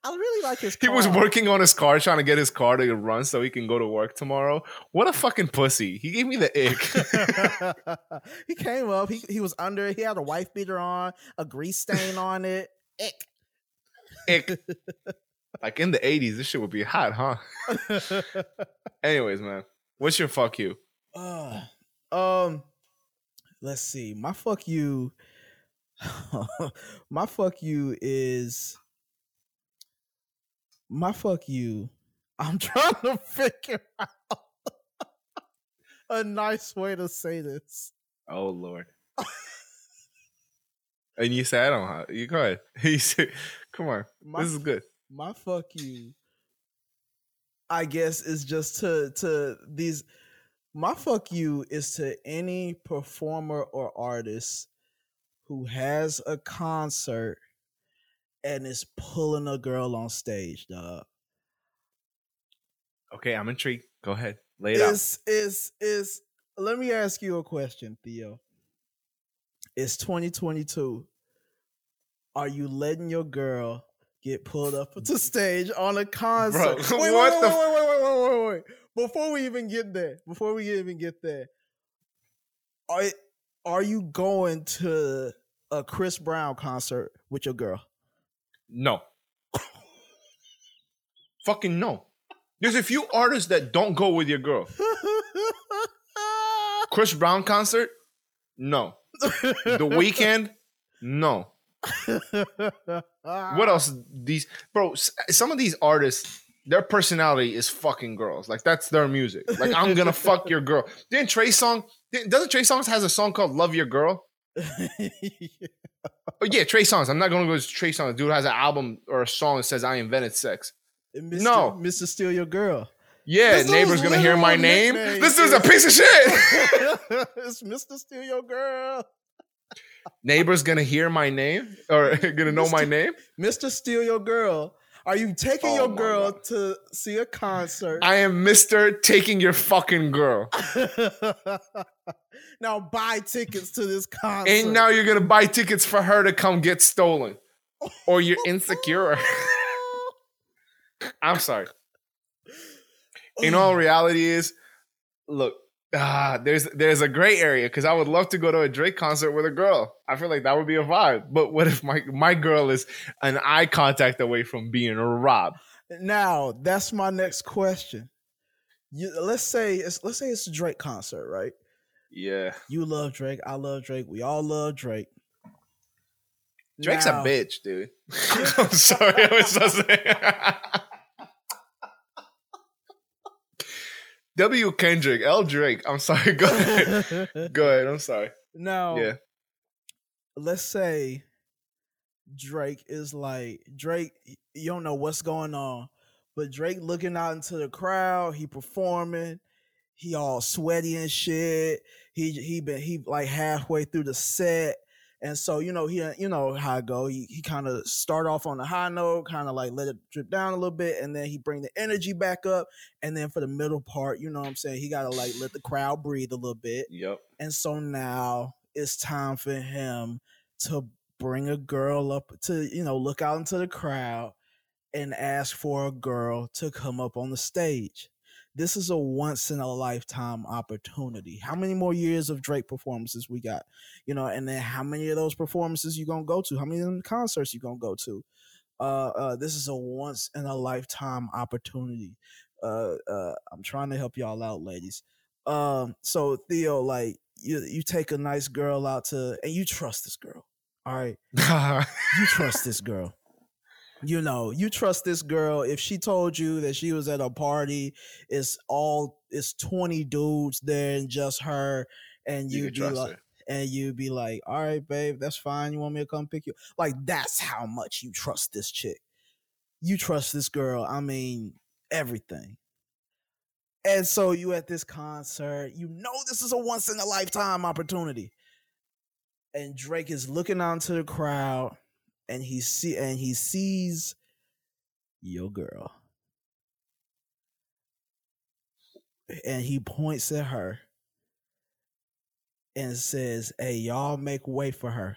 I really like his. Car. He was working on his car, trying to get his car to run so he can go to work tomorrow. What a fucking pussy! He gave me the ick. <laughs> he came up. He he was under. He had a wife beater on, a grease stain on it. Ick. ick. Like in the '80s, this shit would be hot, huh? <laughs> Anyways, man, what's your fuck you? Uh, um, let's see. My fuck you. <laughs> my fuck you is. My fuck you. I'm <laughs> trying to figure out a nice way to say this. Oh Lord. <laughs> and you say I don't have you go ahead. <laughs> You say, come on. My this is good. my fuck you i guess is just to to these my fuck you is to any performer or artist who has a concert and is pulling a girl on stage, dog. Okay, I'm intrigued. Go ahead. Lay it is, out. Is is let me ask you a question, Theo. It's 2022. Are you letting your girl get pulled up <laughs> to stage on a concert? <laughs> Bro, wait, what wait, the wait, wait, wait, wait, wait, wait, wait. Before we even get there, before we even get there, are are you going to a Chris Brown concert with your girl? No. Fucking no. There's a few artists that don't go with your girl. <laughs> Chris Brown concert? No. the Weeknd? No. what else? These bro, some of these artists, their personality is fucking girls. Like that's their music. Like I'm gonna fuck your girl. Didn't Trey Song? Doesn't Trey Songz has a song called "Love Your Girl"? Yeah. <laughs> Oh yeah, Trey Songz. I'm not gonna go to Trey Songz. Dude has an album or a song that says "I invented sex." Mr. No, Mr. Steal Your Girl. Yeah, this neighbor's gonna hear my name. This is a piece of shit. <laughs> it's Mr. Steal Your Girl. <laughs> Neighbor's gonna hear my name or gonna know Mr. my name. Mr. Steal Your Girl. Are you taking oh your girl God. to see a concert? I am Mr. Taking Your fucking girl. <laughs> now buy tickets to this concert. And now you're gonna buy tickets for her to come get stolen. Or you're <laughs> insecure. <laughs> I'm sorry. In all reality, is look, ah, there's there's a gray area because I would love to go to a Drake concert with a girl. I feel like that would be a vibe. But what if my my girl is an eye contact away from being robbed? Now that's my next question. You, let's say it's let's say it's a Drake concert, right? Yeah. You love Drake. I love Drake. We all love Drake. Drake's now, a bitch, dude. <laughs> I'm sorry. I was just saying. <laughs> W. Kendrick, L. Drake. I'm sorry. Go ahead. <laughs> Go ahead. I'm sorry. Now, yeah. Let's say Drake is like Drake. You don't know what's going on, but Drake looking out into the crowd. He performing. He all sweaty and shit. He he been he like halfway through the set and so, you know, he uh, you know how I go. He he kind of start off on the high note, kind of like let it drip down a little bit, and then he bring the energy back up. And then for the middle part, you know what I'm saying, he gotta like let the crowd breathe a little bit. Yep. And so now it's time for him to bring a girl up to, you know, look out into the crowd and ask for a girl to come up on the stage this is a once in a lifetime opportunity. How many more years of Drake performances we got? You know, and then how many of those performances you gonna go to? How many concerts you gonna go to? Uh, uh, this is a once in a lifetime opportunity. Uh, uh, I'm trying to help y'all out, ladies. Um, so Theo, like you, you take a nice girl out to, and you trust this girl. All right, <laughs> you trust this girl you know, you trust this girl. If she told you that she was at a party, it's all it's 20 dudes there and just her, and you, you be like her. and you'd be like, All right, babe, that's fine. You want me to come pick you? Like, that's how much you trust this chick. You trust this girl. I mean, everything. And so you at this concert, you know this is a once in a lifetime opportunity. And Drake is looking onto the crowd and he see and he sees your girl. And he points at her and says hey y'all make way for her.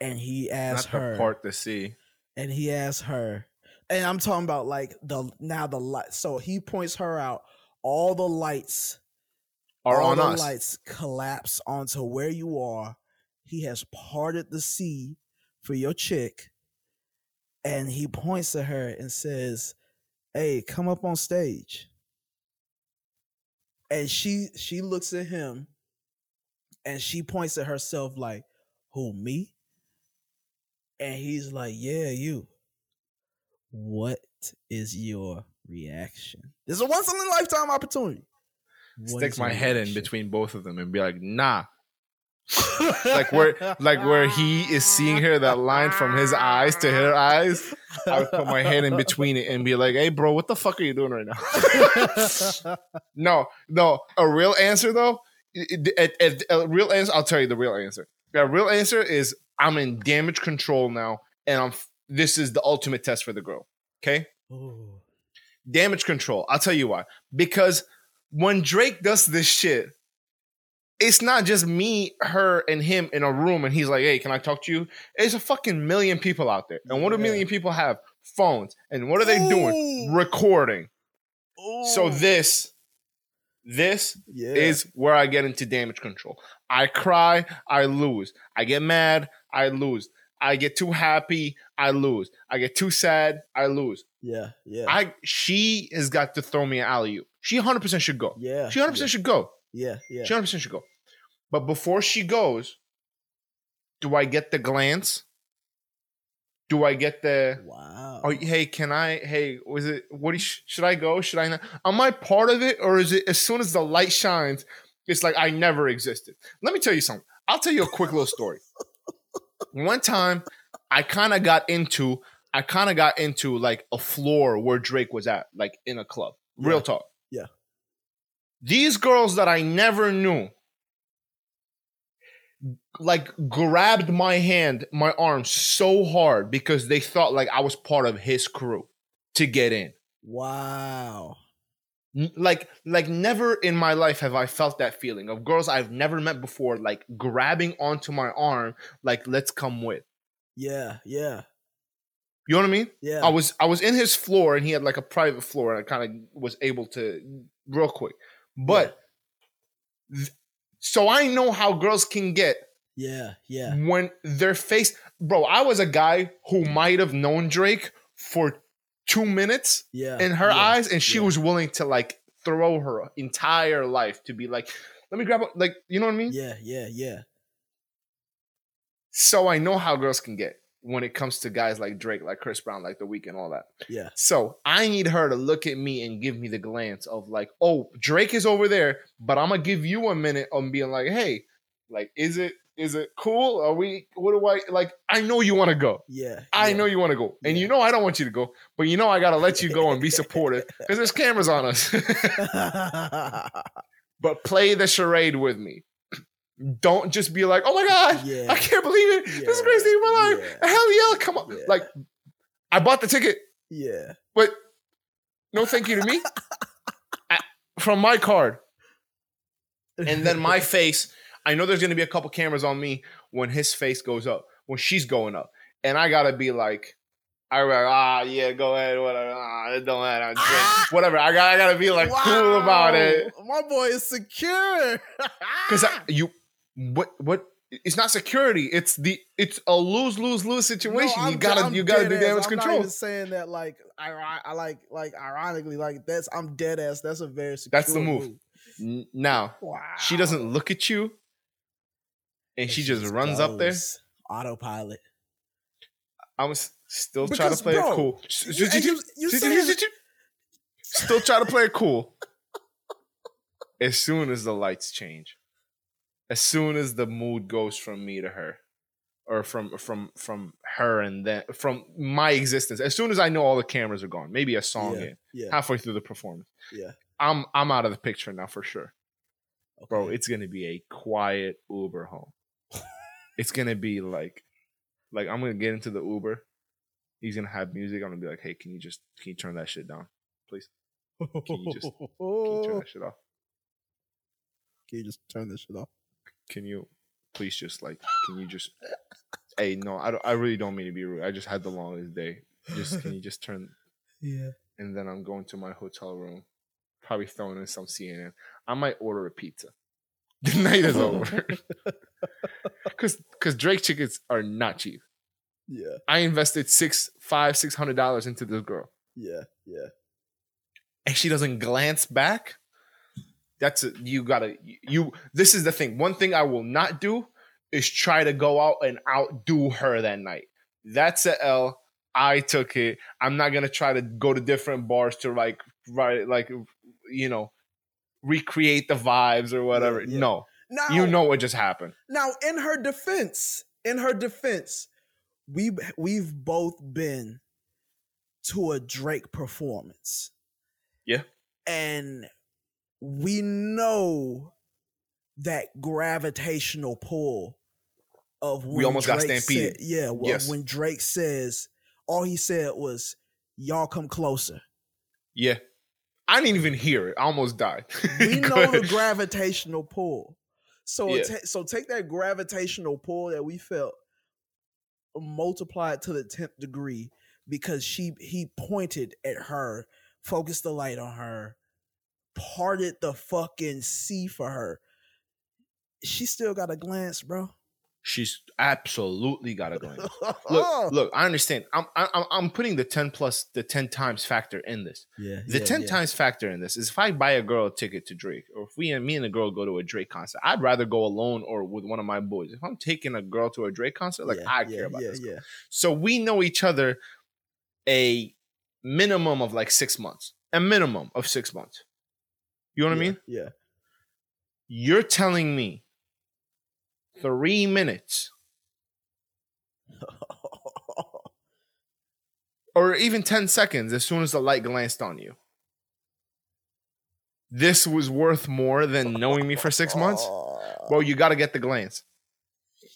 And he asks Not her part to see. and he asks her and i'm talking about like the now the light so he points her out. All the lights are all on the us. lights collapse onto where you are he has parted the sea for your chick and he points at her and says hey come up on stage. And she she looks at him and she points at herself like who me? And he's like yeah you. What is your reaction? This is a once in a lifetime opportunity. What stick my head in between both of them and be like nah like where like where he is seeing her that line from his eyes to her eyes i would put my head in between it and be like hey bro what the fuck are you doing right now <laughs> no no a real answer though a real answer. I'll tell you the real answer. The real answer is I'm in damage control now, and I'm. This is the ultimate test for the girl. Okay. Ooh. Damage control. I'll tell you why. Because when Drake does this shit, it's not just me, her, and him in a room, and he's like, "Hey, can I talk to you?" It's a fucking million people out there, and what do a million people have? Phones, and what are they Ooh. doing? Recording. Ooh. So this, this yeah. is where I get into damage control. I cry, I lose. I get mad, I lose. I get too happy, I lose. I get too sad, I lose. Yeah, yeah. I she has got to throw me an alley oop. She 100 percent should go. Yeah, she 100 percent should go. Yeah, yeah. She 100 percent should go. But before she goes, do I get the glance? Do I get the wow? Oh, hey, can I? Hey, was it? What you, should I go? Should I not? Am I part of it, or is it as soon as the light shines, it's like I never existed? Let me tell you something. I'll tell you a quick little story. <laughs> One time, I kind of got into, I kind of got into like a floor where Drake was at, like in a club. Real yeah. talk. These girls that I never knew like grabbed my hand, my arm so hard because they thought like I was part of his crew to get in. Wow. Like like never in my life have I felt that feeling of girls I've never met before like grabbing onto my arm like let's come with. Yeah, yeah. You know what I mean? Yeah. I was I was in his floor and he had like a private floor and I kind of was able to real quick. But yeah. th- so I know how girls can get yeah, yeah. When their face, bro, I was a guy who might have known Drake for two minutes yeah, in her yeah, eyes, and she yeah. was willing to like throw her entire life to be like, let me grab, like, you know what I mean? Yeah, yeah, yeah. So I know how girls can get when it comes to guys like Drake, like Chris Brown, like The Weeknd, all that. Yeah. So I need her to look at me and give me the glance of like, oh, Drake is over there, but I'm gonna give you a minute on being like, hey, like, is it is it cool? Are we? What do I like? I know you want to go. Yeah, I yeah. know you want to go, and yeah. you know I don't want you to go, but you know I gotta let you go and be supportive <laughs> because there's cameras on us. <laughs> <laughs> but play the charade with me. Don't just be like, "Oh my god, yeah. I can't believe it! This is crazy in my life! Hell yeah, come on!" Like, I bought the ticket. Yeah, but no, thank you to me <laughs> I, from my card, and then my <laughs> face I know there's going to be a couple cameras on me when his face goes up, when she's going up, and I gotta be like, I like, ah yeah, go ahead, whatever, ah, it don't matter, ah! whatever. I got I gotta be like wow. cool about it. My boy is secure <laughs> because you what what it's not security. It's the it's a lose lose lose situation. No, you gotta I'm you gotta do damage control. I'm not even saying that like I, I like like ironically like that's I'm dead ass. That's a very secure that's the move. move. Now wow. she doesn't look at you and she just runs up there. Autopilot. I was still because, trying to play bro, it cool. You, you, you, still try to play it cool. <laughs> As soon as the lights change, as soon as the mood goes from me to her, or from from from her and then from my existence, as soon as I know all the cameras are gone, maybe a song yeah, in yeah. halfway through the performance, yeah, I'm I'm out of the picture now for sure, okay. bro. It's gonna be a quiet Uber home it's gonna be like like I'm gonna get into the Uber. He's gonna have music. I'm gonna be like, hey, can you just can you turn that shit down, please? Can you just can you turn <laughs> that shit off? Can you just turn this shit off? Can you please just like can you just <laughs> hey no I don't I really don't mean to be rude. I just had the longest day. Just can you just turn <laughs> Yeah. And then I'm going to my hotel room, probably throwing in some CNN. I might order a pizza. <laughs> The night is over. Cause because Drake tickets are not cheap. Yeah. I invested six, five, six hundred dollars into this girl. Yeah, yeah. And she doesn't glance back. That's a, you gotta you this is the thing. One thing I will not do is try to go out and outdo her that night. That's a L. I took it. I'm not gonna try to go to different bars to like right like you know recreate the vibes or whatever. Yeah, yeah. No. Now, you know what just happened. Now, in her defense, in her defense, we we've both been to a Drake performance. Yeah. And we know that gravitational pull of we almost Drake got stampeded. Said, yeah, well, Yes. when Drake says all he said was "Y'all come closer." Yeah. I didn't even hear it. I almost died. We <laughs> know the gravitational pull. So Yeah. ta- so take that gravitational pull that we felt, multiply it to the tenth degree because she he pointed at her, focused the light on her, parted the fucking sea for her. She still got a glance, bro. She's absolutely got a glance. <laughs> Look, look, I understand. I'm I'm I'm putting the 10 plus the 10 times factor in this. yeah, The yeah, 10 yeah. times factor in this is if I buy a girl a ticket to Drake, or if we and me and the girl go to a Drake concert, I'd rather go alone or with one of my boys. If I'm taking a girl to a Drake concert, like I care about this. girl. yeah. So we know each other a minimum of like six months. A minimum of six months. You know what I mean? Yeah. You're telling me three minutes <laughs> or even 10 seconds as soon as the light glanced on you. This was worth more than knowing me for six months? Bro, you got to get the glance.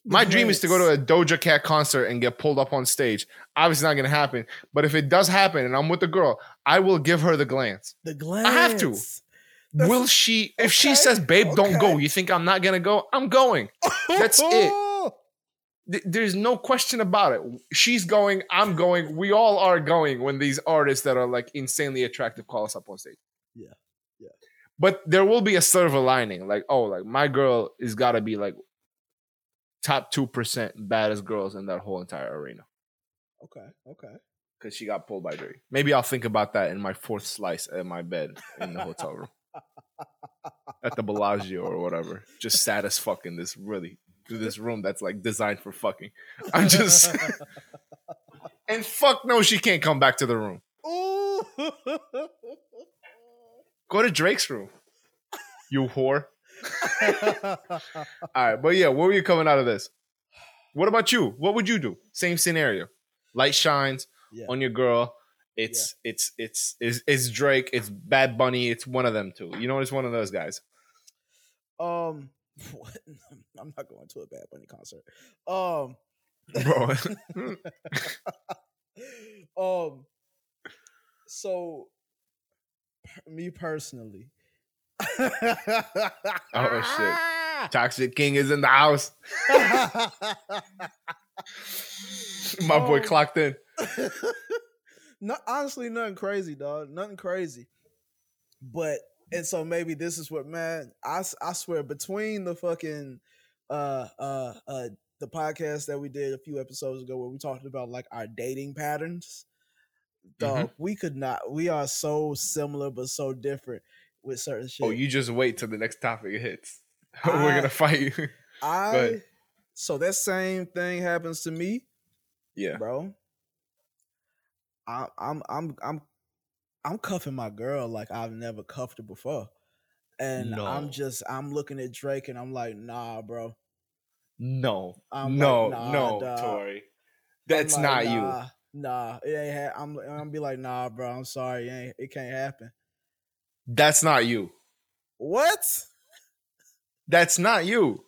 The My dream is to go to a Doja Cat concert and get pulled up on stage. Obviously, not going to happen. But if it does happen and I'm with the girl, I will give her the glance. the glance. I have to. Will she, if she says, babe, don't go, you think I'm not to go? I'm going. That's it. <laughs> Th- There's no question about it. She's going, I'm going. We all are going when these artists that are like insanely attractive call us up on stage. Yeah, yeah. But there will be a silver lining. Like, oh, like my girl is got to be like top 2% baddest girls in that whole entire arena Okay. Okay. because she got pulled by Drake. Maybe I'll think about that in my fourth slice at my bed in the hotel room at the Bellagio or whatever. Just sad as fuck in this really this room that's like designed for fucking. I'm just <laughs> and fuck no, she can't come back to the room. Ooh. <laughs> Go to Drake's room, you whore. <laughs> All right, but yeah, what were you coming out of this? What about you? What would you do? Same scenario. Light shines yeah. on your girl. It's it's it's it's it's Drake. It's Bad Bunny. It's one of them two. You know, it's one of those guys. Um, <laughs> what? <laughs> I'm not going to a Bad Bunny concert. Um, Bro, <laughs> um, so me personally. Oh, shit. Toxic King is in the house. My boy Um, clocked in. No, honestly, nothing crazy, dog. Nothing crazy. But and so maybe this is what man. I I swear between the fucking uh uh uh the podcast that we did a few episodes ago where we talked about like our dating patterns, dog. We could not. We are so similar but so different with certain shit. Oh, you just wait till the next topic hits. <laughs> We're gonna fight you. <laughs> I so that same thing happens to me. yeah. bro. I, I'm I'm I'm I'm cuffing my girl like I've never cuffed her before, and No. I'm just I'm looking at Drake and I'm like, nah, bro. No. I'm no. like, nah, no, dawg. Tori. That's like, not you. nah, Nah, it ain't. Ha- I'm I'm gonna be like, nah, bro. I'm sorry, it ain't. It can't happen. That's not you. What? That's not you.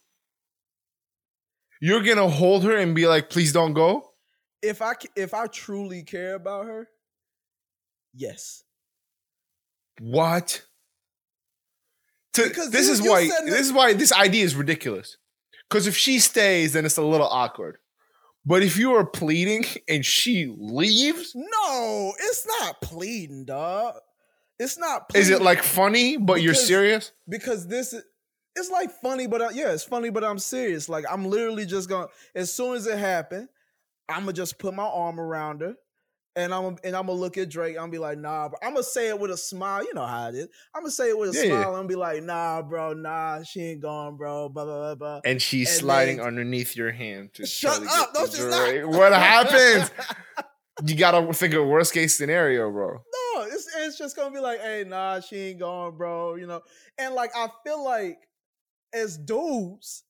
You're gonna hold her and be like, please don't go. If I if I truly care about her, yes. What? To, Because this you- is you why that- this is why this idea is ridiculous. Because if she stays, then it's a little awkward. But if you are pleading and she leaves, No, it's not pleading, dog. It's not. Pleading. is it like funny but you're serious? because this is it's like funny, but I, yeah, it's funny, but I'm serious. Like I'm literally just gonna as soon as it happened, I'm gonna just put my arm around her, and I'm and I'm gonna look at Drake. I'm be like, nah, bro. I'm gonna say it with a smile. You know how it is. I'm gonna say it with a Yeah, smile and be like, nah, bro, nah, she ain't gone, bro. Blah blah blah blah. And she's And sliding then- underneath your hand to Shut to up! No, she's not. What happens? <laughs> You gotta think of worst case scenario, bro. No, it's it's just gonna be like, hey, nah, she ain't gone, bro. You know, and like I feel like as dudes,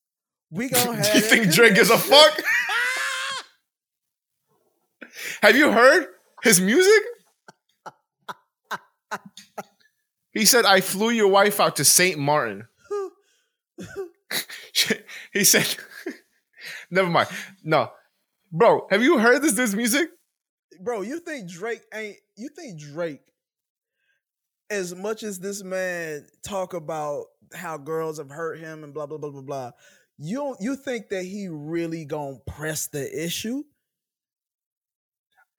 we gonna <laughs> have. Do you think Drake gives a fuck? <laughs> Have you heard his music? He said, I flew your wife out to St. Martin. <laughs> he said, <laughs> "Never mind." No, bro, have you heard this dude's music? Bro, you think Drake ain't? You think Drake? As much as this man talk about how girls have hurt him and blah blah blah blah blah, you you think that he really gonna press the issue?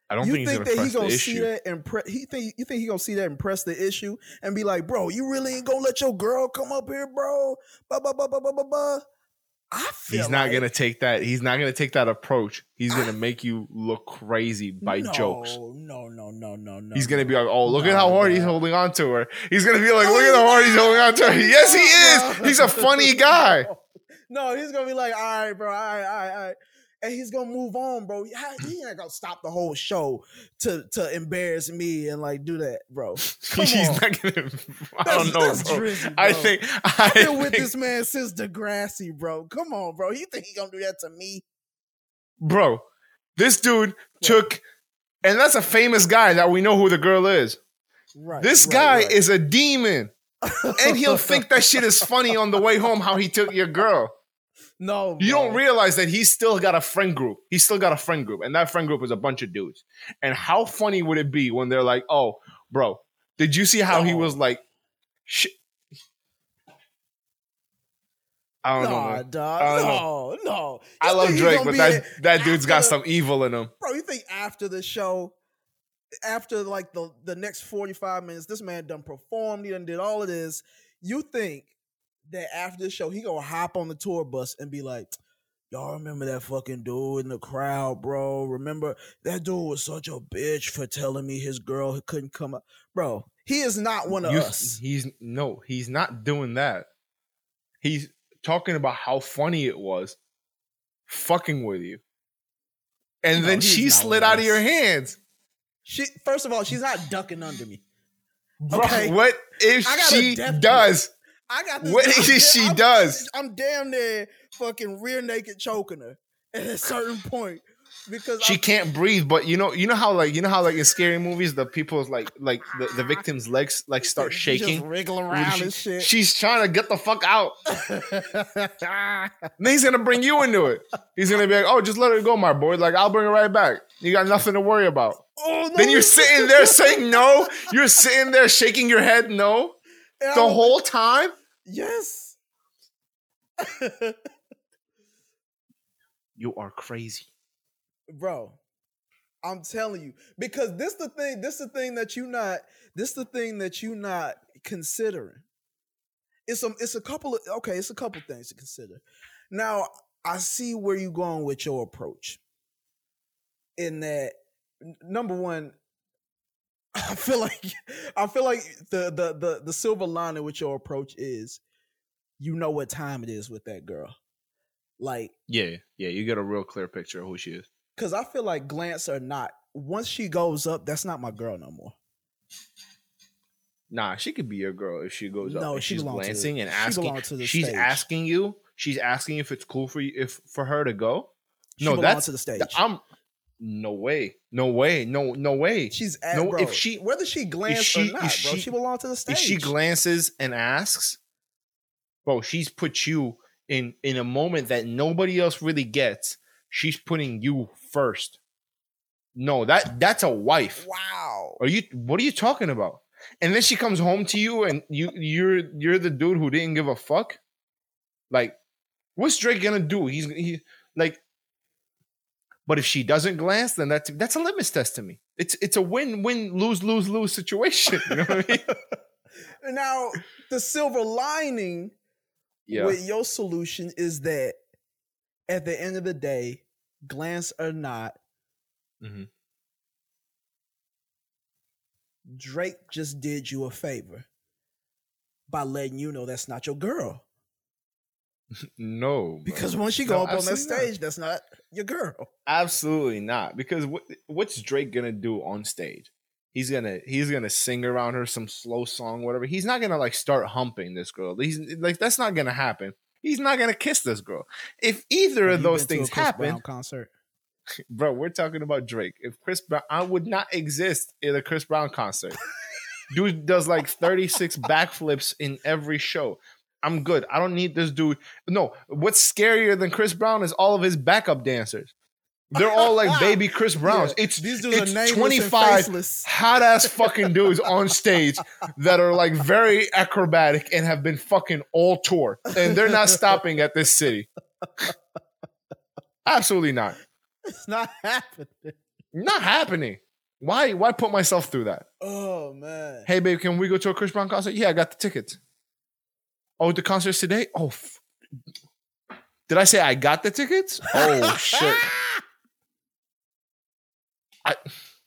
I don't you think, think, he's that he gonna see that and pre- he think you think he gonna see that and press the issue and be like, bro, you really ain't gonna let your girl come up here, bro? Blah blah blah blah blah blah blah. I feel He's not like- gonna take that. He's not gonna take that approach. He's gonna <sighs> make you look crazy by no, jokes. No, no, no, no, no. He's gonna be like, "Oh, look at how hard he's holding on to her." He's gonna be like, "Look at oh, how hard he's holding on to her." Yes, he is. <laughs> He's a funny guy. No, he's gonna be like, all right, bro, all right, all right, all right. And he's gonna move on, bro. He ain't gonna stop the whole show to to embarrass me and like do that, bro. <laughs> Come he's on. not gonna. <laughs> I That's- don't know, bro. drizzy, I think I I've been with this man since Degrassi, bro. Come on, bro. You think he gonna do that to me? bro. This dude took, and that's a famous guy that we know who the girl is. Right. This right, guy right. is a demon, and he'll think that shit is funny on the way home. How he took your girl. No. You don't realize that he's still got a friend group. He's still got a friend group, and that friend group is a bunch of dudes. And how funny would it be when they're like, "Oh, bro, did you see how he was like?" Sh- I don't know. Nah, man. dog. I don't No, no. I You love Drake, but that that dude's got some evil in him. Bro, you think after the show, after like the the next 45 minutes, this man done performed, he done did all of this. You think that after the show, he gonna hop on the tour bus and be like, Y'all remember that fucking dude in the crowd, bro? Remember that dude was such a bitch for telling me his girl couldn't come up. Bro, he is not one of You- us. He's no, he's not doing that. He's talking about how funny it was fucking with you. And No, then she slid out of your hands. She first of all, she's not ducking under me. Bro, Okay. what if I got a she does? I got this. What is <laughs> she I'm- does? I'm damn near fucking rear naked choking her at a certain point because She I'm- can't breathe, but you know, you know how like you know how like in scary movies the people's like like the, the victim's legs like <laughs> start shaking. just wriggle around She- and shit. She's trying to get the fuck out. <laughs> Then he's gonna bring you into it. He's gonna be like, "Oh, just let her go, my boy. Like, I'll bring her right back. You got nothing to worry about." oh, no, Then you're sitting there saying no. You're sitting there shaking your head no And the whole time. yes. <laughs> You are crazy. bro i'm telling you because this the thing this the thing that you not this the thing that you not considering it's a it's a couple of okay it's a couple things to consider now i see where you're going with your approach in that number one <laughs> i feel like i feel like the the the, the silver lining with your approach is you know what time it is with that girl like Yeah, yeah. You get a real clear picture of who she is. Cause I feel like glance or not, once she goes up, that's not my girl no more. Nah, she could be your girl if she goes up. No, she she's belong to the- glancing and she asking. the she's stage. asking you. She's asking if it's cool for you if for her to go. She no, that's to the stage. I'm. No way. No way. No. No way. She's at, No, bro, if she- whether she glances she- or not, bro, she- she belong to the stage. if she glances and asks, bro, she's put you in in a moment that nobody else really gets. She's putting you first. No, that that's a wife. wow. Are you? What are you talking about? And then she comes home to you, and you you're you're the dude who didn't give a fuck. Like, what's Drake gonna do? He's he like. But if she doesn't glance, then that's that's a litmus test to me. It's it's a win win lose lose lose situation. You know what I mean? <laughs> now, the silver lining Yeah. with your solution is that at the end of the day, glance or not, Mhm. Drake just did you a favor by letting you know that's not your girl. No, bro. Because once she No, go up on that absolutely not. stage, that's not your girl. Absolutely not. Because what, what's Drake gonna do on stage? He's gonna he's gonna sing around her some slow song, whatever. He's not gonna like start humping this girl. He's like that's not gonna happen. He's not gonna kiss this girl. If either Have of those been to a things happen, Brown concert. <laughs> bro, we're talking about Drake. If Chris Brown, I would not exist in a Chris Brown concert. <laughs> Dude does like 36 backflips in every show. I'm good. I don't need this dude. No, what's scarier than Chris Brown is all of his backup dancers. They're all like <laughs> baby Chris Browns. Yeah, it's these dudes it's 25 hot ass <laughs> fucking dudes on stage that are like very acrobatic and have been fucking all tour. And they're not stopping at this city. <laughs> Absolutely not. It's not happening. Not happening. Why why put myself through that? Oh man. Hey babe, can we go to a Chris Brown concert? Yeah, I got the tickets. Oh, the concert's today? Oh, f- did I say I got the tickets? Oh <laughs> shit. I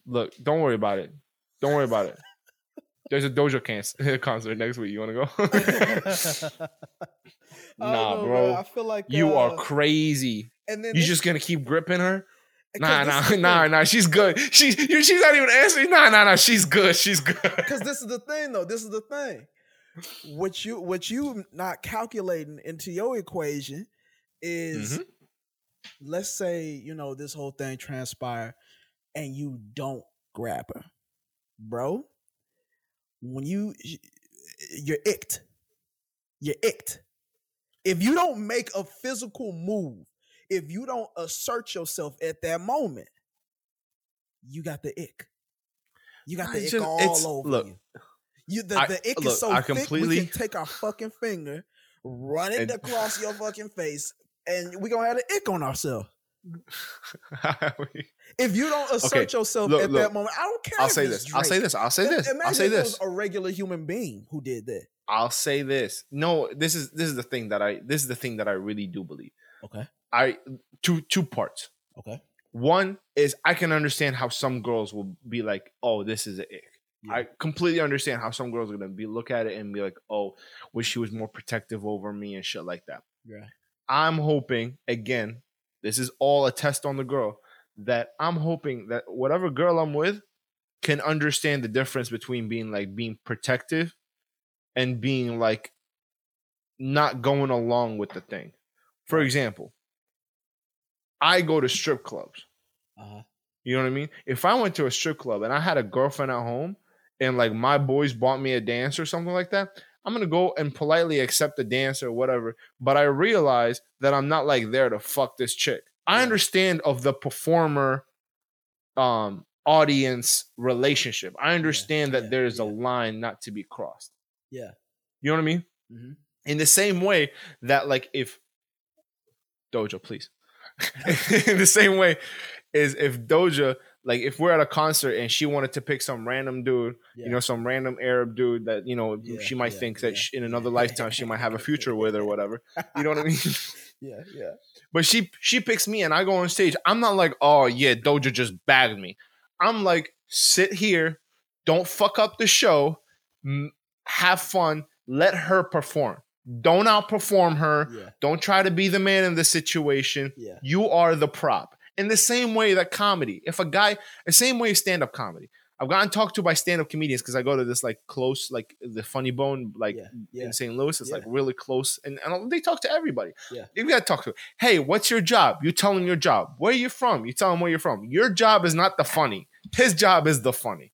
look, don't worry about it. Don't worry about it. There's a Doja can- <laughs> concert next week. You want to go? <laughs> nah, know, bro. I feel like you uh, are crazy. And then you're just gonna keep gripping her? Nah, nah, nah, nah. She's good. She's she's not even answering. Nah, nah, nah. She's good. She's good. Because this is the thing, though. This is the thing. What you what you not calculating into your equation is, mm-hmm. let's say you know this whole thing transpire, and you don't grab her, bro. When you you're icked, you're icked. If you don't make a physical move, if you don't assert yourself at that moment, you got the ick. You got the ick just, all over look, you. You the, I, the ick look, is so I thick completely... we can take our fucking finger, run it and... across your fucking face, and we gonna have an ick on ourselves. <laughs> if you don't assert okay, yourself look, at look, that moment, I don't care. I'll say this. I'll say this. I'll say this. I'll say this. Imagine a regular human being who did that. I'll say this. No, this is this is the thing that I this is the thing that I really do believe. Okay. I two two parts. Okay. One is I can understand how some girls will be like, "Oh, this is an ick." Yeah. I completely understand how some girls are gonna be look at it and be like, "Oh, wish she was more protective over me and shit like that." Yeah. I'm hoping again, this is all a test on the girl that I'm hoping that whatever girl I'm with can understand the difference between being like being protective and being like not going along with the thing. For example, I go to strip clubs. Uh-huh. You know what I mean? If I went to a strip club and I had a girlfriend at home and like my boys bought me a dance or something like that, I'm gonna go and politely accept the dance or whatever. But I realize that I'm not like there to fuck this chick. I understand of the performer um audience relationship. I understand yeah, that yeah, there's yeah. a line not to be crossed. Yeah. You know what I mean? Mm-hmm. In the same way that like if Doja, please. <laughs> in the same way is if Doja, like if we're at a concert and she wanted to pick some random dude, yeah. you know, some random Arab dude that, you know, yeah, she might yeah, think that she, in another lifetime she might have a future with or whatever. You know what I mean? <laughs> yeah, yeah. But she she picks me and I go on stage. I'm not like, oh yeah, Doja just bagged me. I'm like, sit here, don't fuck up the show, have fun, let her perform. Don't outperform her. Don't try to be the man in the situation. Yeah. You are the prop. In the same way that comedy, if a guy, the same way stand up comedy. I've gotten talked to by stand up comedians because I go to this like close, like the Funny Bone, like yeah, yeah. in St. Louis. It's yeah. like really close, and, and they talk to everybody. Yeah, you got to talk to. Them. Hey, what's your job? You tell him your job. Where are you from? You tell him where you're from. Your job is not the funny. His job is the funny.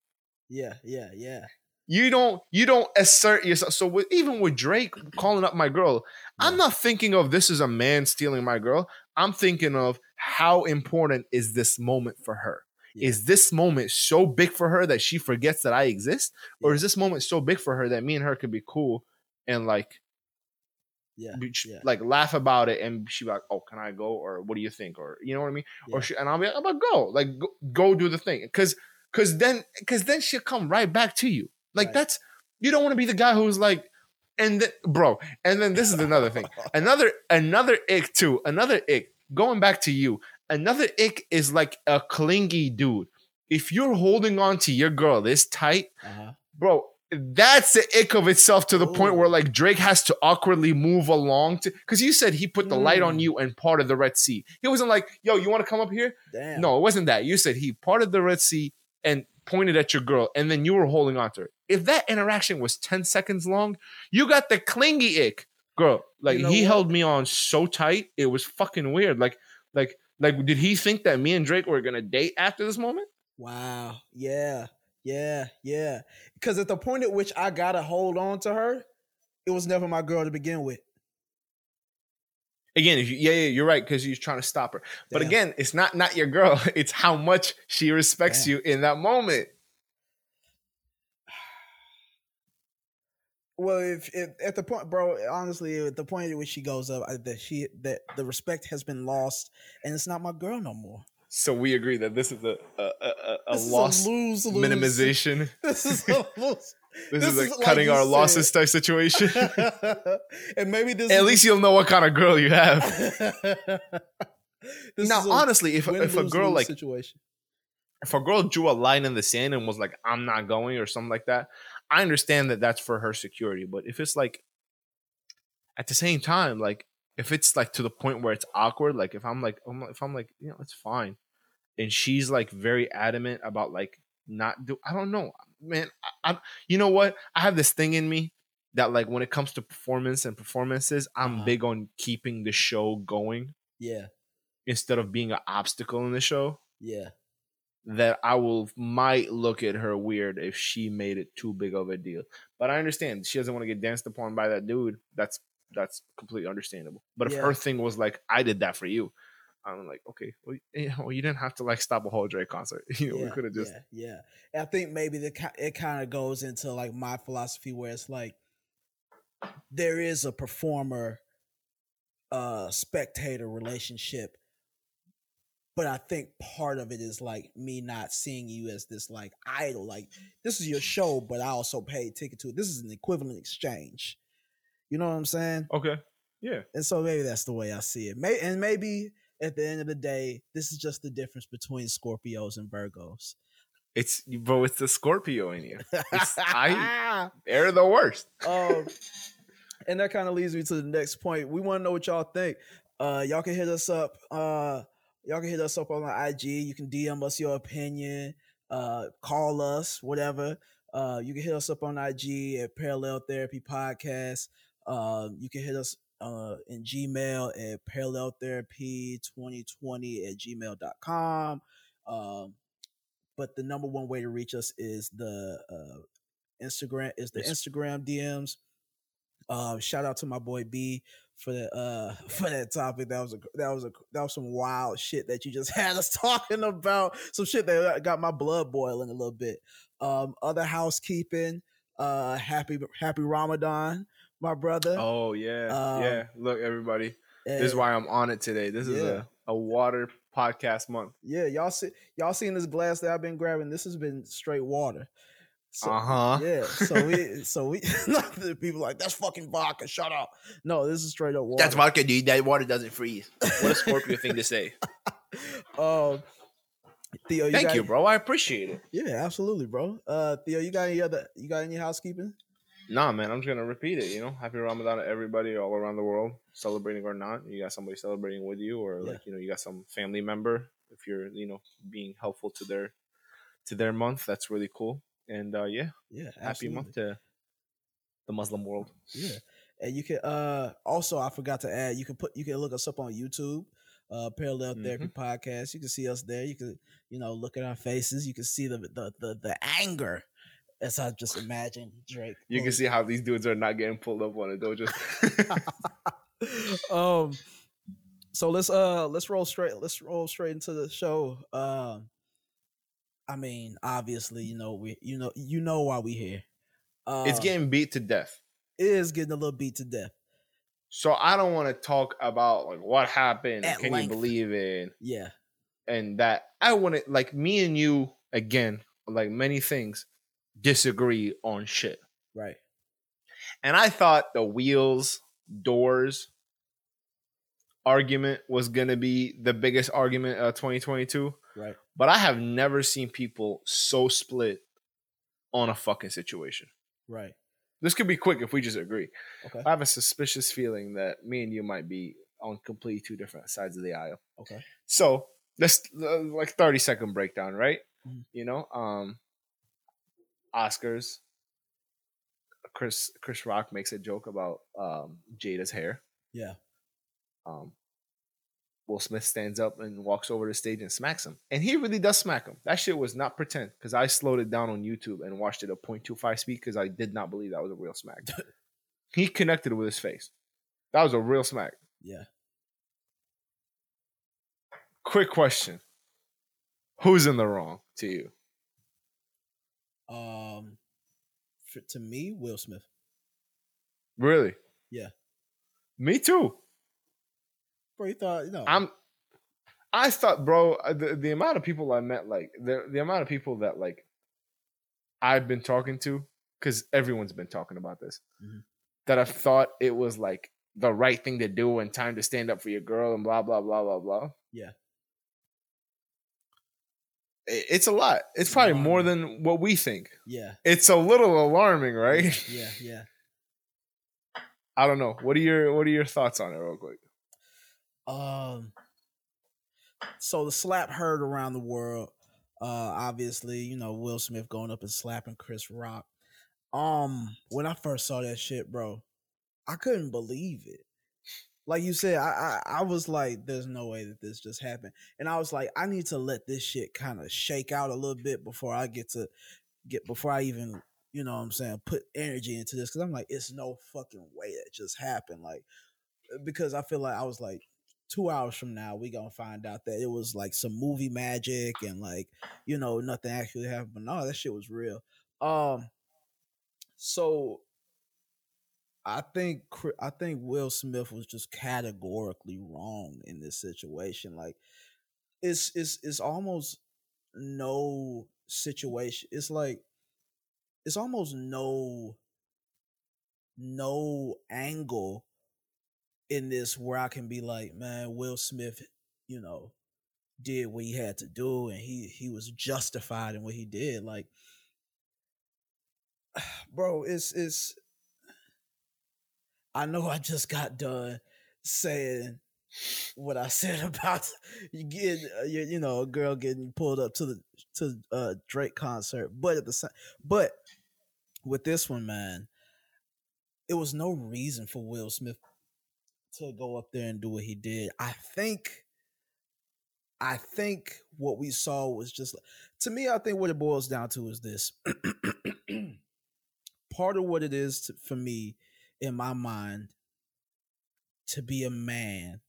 Yeah, yeah, yeah you don't you don't assert yourself. So with, even with Drake calling up my girl. I'm not thinking of this as a man stealing my girl. I'm thinking of how important is this moment for her. Yeah. Is this moment so big for her that she forgets that I exist, yeah. or is this moment so big for her that me and her could be cool and like, yeah, be, like laugh about it and she be like, "Oh, can I go?" or "What do you think?" or you know what I mean? Or she, and I'll be like, "I'm gonna go, like go, go do the thing," because because then because then she'll come right back to you. Like right. that's you don't want to be the guy who's like, and th- bro, and then this is another thing, <laughs> another another ick too, another ick. Going back to you, another ick is like a clingy dude. If you're holding on to your girl this tight, uh-huh. bro, that's the ick of itself to the Ooh. point where like Drake has to awkwardly move along to because you said he put the mm. light on mm. you and parted the Red Sea. He wasn't like, yo, you want to come up here? Damn. No, it wasn't that. You said he parted the Red Sea and pointed at your girl and then you were holding on to her. If that interaction was 10 seconds long, you got the clingy ick. Girl, like you know he what? held me on so tight, it was fucking weird. Like, like, like, did he think that me and Drake were gonna date after this moment? Wow. Yeah. Yeah. Yeah. Because at the point at which I gotta hold on to her, it was never my girl to begin with. Again, you, yeah, yeah, you're right because you're trying to stop her. But Damn. again, it's not not your girl. <laughs> It's how much she respects Damn. you in that moment. Well, if, if, at the point, bro, honestly, at the point at which she goes up, that she that the respect has been lost, and it's not my girl no more. So we agree that this is a a, a, a loss lose, lose. minimization. This is a <laughs> <laughs> lose. This, this is, is a cutting our losses type situation. <laughs> and maybe this at least you'll know what kind of girl you have. now, honestly, if if a girl like situation, if a girl drew a line in the sand and was like, "I'm not going" or something like that, I understand that that's for her security. But if it's like, at the same time, like if it's like to the point where it's awkward, like if I'm like, if I'm like, you know, it's fine, and she's like very adamant about like not do, I don't know, man. I, I you know what? I have this thing in me that like when it comes to performance and performances, I'm uh-huh. big on keeping the show going. Yeah. Instead of being an obstacle in the show. Yeah that I will might look at her weird if she made it too big of a deal. But I understand she doesn't want to get danced upon by that dude. That's that's completely understandable. But if yeah. her thing was like, I did that for you, I'm like, okay, well, you, know, you didn't have to like stop a whole Drake concert. <laughs> You know, yeah, we could have just yeah, yeah. I think maybe the it kind of goes into like my philosophy where it's like there is a performer uh spectator relationship but I think part of it is like me not seeing you as this like idol. Like this is your show, but I also paid ticket to it. This is an equivalent exchange. You know what I'm saying? Okay. Yeah. And so maybe that's the way I see it. May and maybe at the end of the day, this is just the difference between Scorpios and Virgos. It's bro, it's the Scorpio in you. I <laughs> they're the worst. um, <laughs> and that kind of leads me to the next point. We want to know what y'all think. Uh, y'all can hit us up. Uh, y'all can hit us up on our IG. You can DM us your opinion, uh, call us, whatever. Uh, you can hit us up on IG at Parallel Therapy Podcast. Uh, you can hit us uh, in Gmail at Parallel Therapy 2020 at gmail.com. Um, but the number one way to reach us is the uh, Instagram is the Instagram DMs. Uh, shout out to my boy B for that uh <laughs> for that topic. That was a that was a that was some wild shit that you just <laughs> had us talking about. Some shit that got my blood boiling a little bit. Um, other housekeeping. Uh, happy happy Ramadan, my brother. Oh yeah, um, yeah. Look, everybody, this is why I'm on it today. This is a a water podcast month. Yeah, y'all see y'all seen this glass that I've been grabbing. This has been straight water. So, uh-huh. Yeah. So we <laughs> so we <laughs> not the people like that's fucking vodka. Shut up. No, this is straight up water. That's vodka, dude. That water doesn't freeze. What a Scorpio thing to say. <laughs> Um Theo, you Thank got, you, bro. I appreciate it. Yeah, absolutely, bro. Uh Theo, you got any other you got any housekeeping? Nah, man, I'm just gonna repeat it. You know, happy Ramadan to everybody all around the world, celebrating or not. You got somebody celebrating with you, or yeah. like you know, you got some family member. If you're you know being helpful to their to their month, that's really cool. And uh, yeah, yeah, absolutely. happy month to the Muslim world. Yeah, and you can uh also I forgot to add you can put you can look us up on YouTube, uh Parallel Therapy mm-hmm. Podcast. You can see us there. You can you know look at our faces. You can see the the the, the anger. As I just imagine Drake. You can see how these dudes are not getting pulled up on a <laughs> dojo. um so let's uh let's roll straight let's roll straight into the show. Um I mean, obviously, you know we, you know, you know why we here. Uh, it's getting beat to death. It is getting a little beat to death. So I don't want to talk about like what happened. At can length. you believe it? Yeah. And that I want to like me and you again, like many things, disagree on shit. Right. And I thought the wheels, doors argument was gonna be the biggest argument of 2022. Right. But I have never seen people so split on a fucking situation. Right. This could be quick if we just agree. Okay. I have a suspicious feeling that me and you might be on completely two different sides of the aisle. Okay. So let's uh, like 30 second breakdown, right? Mm-hmm. You know, um Oscars. Chris Chris Rock makes a joke about um Jada's hair. Yeah. Um Will Smith stands up and walks over the stage and smacks him. And he really does smack him. That shit was not pretend because I slowed it down on YouTube and watched it at 0.25 speed because I did not believe that was a real smack. <laughs> He connected with his face. That was a real smack. Yeah. Quick question. Who's in the wrong to you? Um for, to me, Will Smith. Really? Yeah. Me too. Bro, you thought, you know. I'm I thought, bro, uh, the, the amount of people I met, like the the amount of people that like I've been talking to, because everyone's been talking about this, mm-hmm. that I've thought it was like the right thing to do and time to stand up for your girl and blah blah blah blah blah. Yeah. It's a lot. It's probably more than what we think. Yeah. It's a little alarming, right? Yeah, yeah. <laughs> I don't know. What are your what are your thoughts on it real quick? Um so the slap heard around the world. Uh obviously, you know, Will Smith going up and slapping Chris Rock. Um, when I first saw that shit, bro, I couldn't believe it. Like you said, I, I, I was like, "There's no way that this just happened," and I was like, "I need to let this shit kind of shake out a little bit before I get to get before I even, you know, what I'm saying, put energy into this." Because I'm like, it's no fucking way that just happened. Like, because I feel like I was like, two hours from now we gonna find out that it was like some movie magic and like you know nothing actually happened but no that shit was real. Um so i think i think will smith was just categorically wrong in this situation like it's it's it's almost no situation it's like it's almost no no angle in this where I can be like, man, Will Smith, you know, did what he had to do and he he was justified in what he did. Like, <sighs> bro, it's it's I know I just got done saying <sighs> what I said <laughs> about you get uh, you, you know a girl getting pulled up to the to uh Drake concert, but at the same but with this one, man, it was no reason for Will Smith to go up there and do what he did. I think I think what we saw was just to me, I think what it boils down to is this. <clears throat> Part of what it is to, for me in my mind to be a man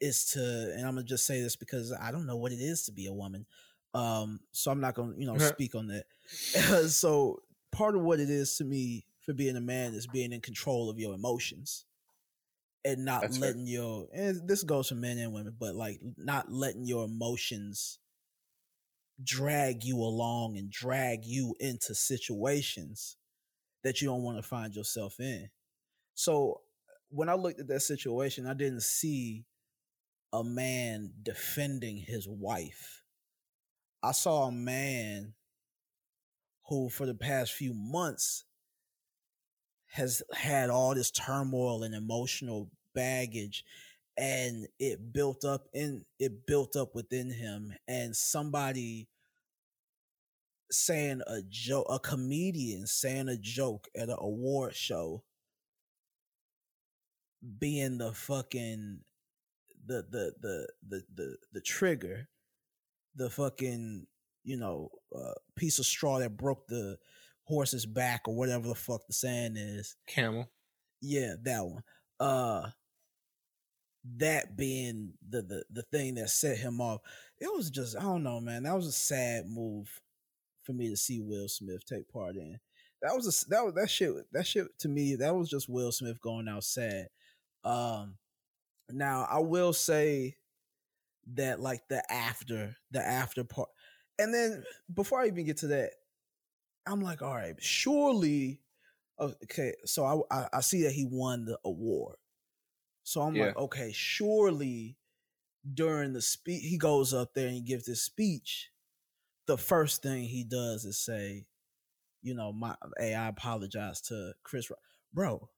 is to and I'm gonna just say this because I don't know what it is to be a woman. Um, so I'm not gonna, you know, speak on that. <laughs> so part of what it is to me for being a man is being in control of your emotions and not That's letting fair. your and this goes for men and women, but like not letting your emotions drag you along and drag you into situations that you don't want to find yourself in. So when I looked at that situation, I didn't see a man defending his wife. I saw a man who, for the past few months, has had all this turmoil and emotional baggage and it built up in it built up within him and somebody saying a joke a comedian saying a joke at an award show being the fucking the the the the the, the trigger the fucking you know uh, piece of straw that broke the horse's back or whatever the fuck the saying is. Camel. Yeah, that one. Uh that being the the the thing that set him off. It was just I don't know, man. That was a sad move for me to see Will Smith take part in. That was a that was that shit that shit to me that was just Will Smith going out sad. Um now I will say that like the after the after part and then before I even get to that, I'm like, all right, surely, okay. So I, I, I see that he won the award. So I'm yeah. like, okay, surely during the speech, he goes up there and he gives this speech. The first thing he does is say, you know, my hey, I apologize to Chris, bro.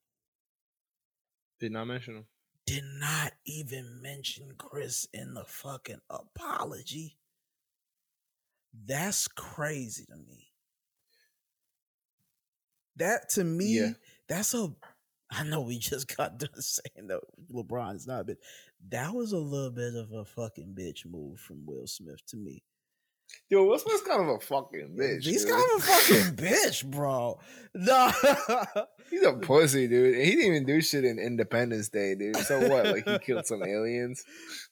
Did not mention him. Did not even mention Chris in the fucking apology. That's crazy to me. That to me, yeah. that's a. I know we just <laughs> got done saying that LeBron's not, but that was a little bit of a fucking bitch move from Will Smith to me. Yo, Will Smith's kind of a fucking bitch. He's dude. kind of a fucking <laughs> bitch, bro. <laughs> No, He's a pussy, dude. He didn't even do shit in Independence Day, dude. So what? Like he killed some aliens.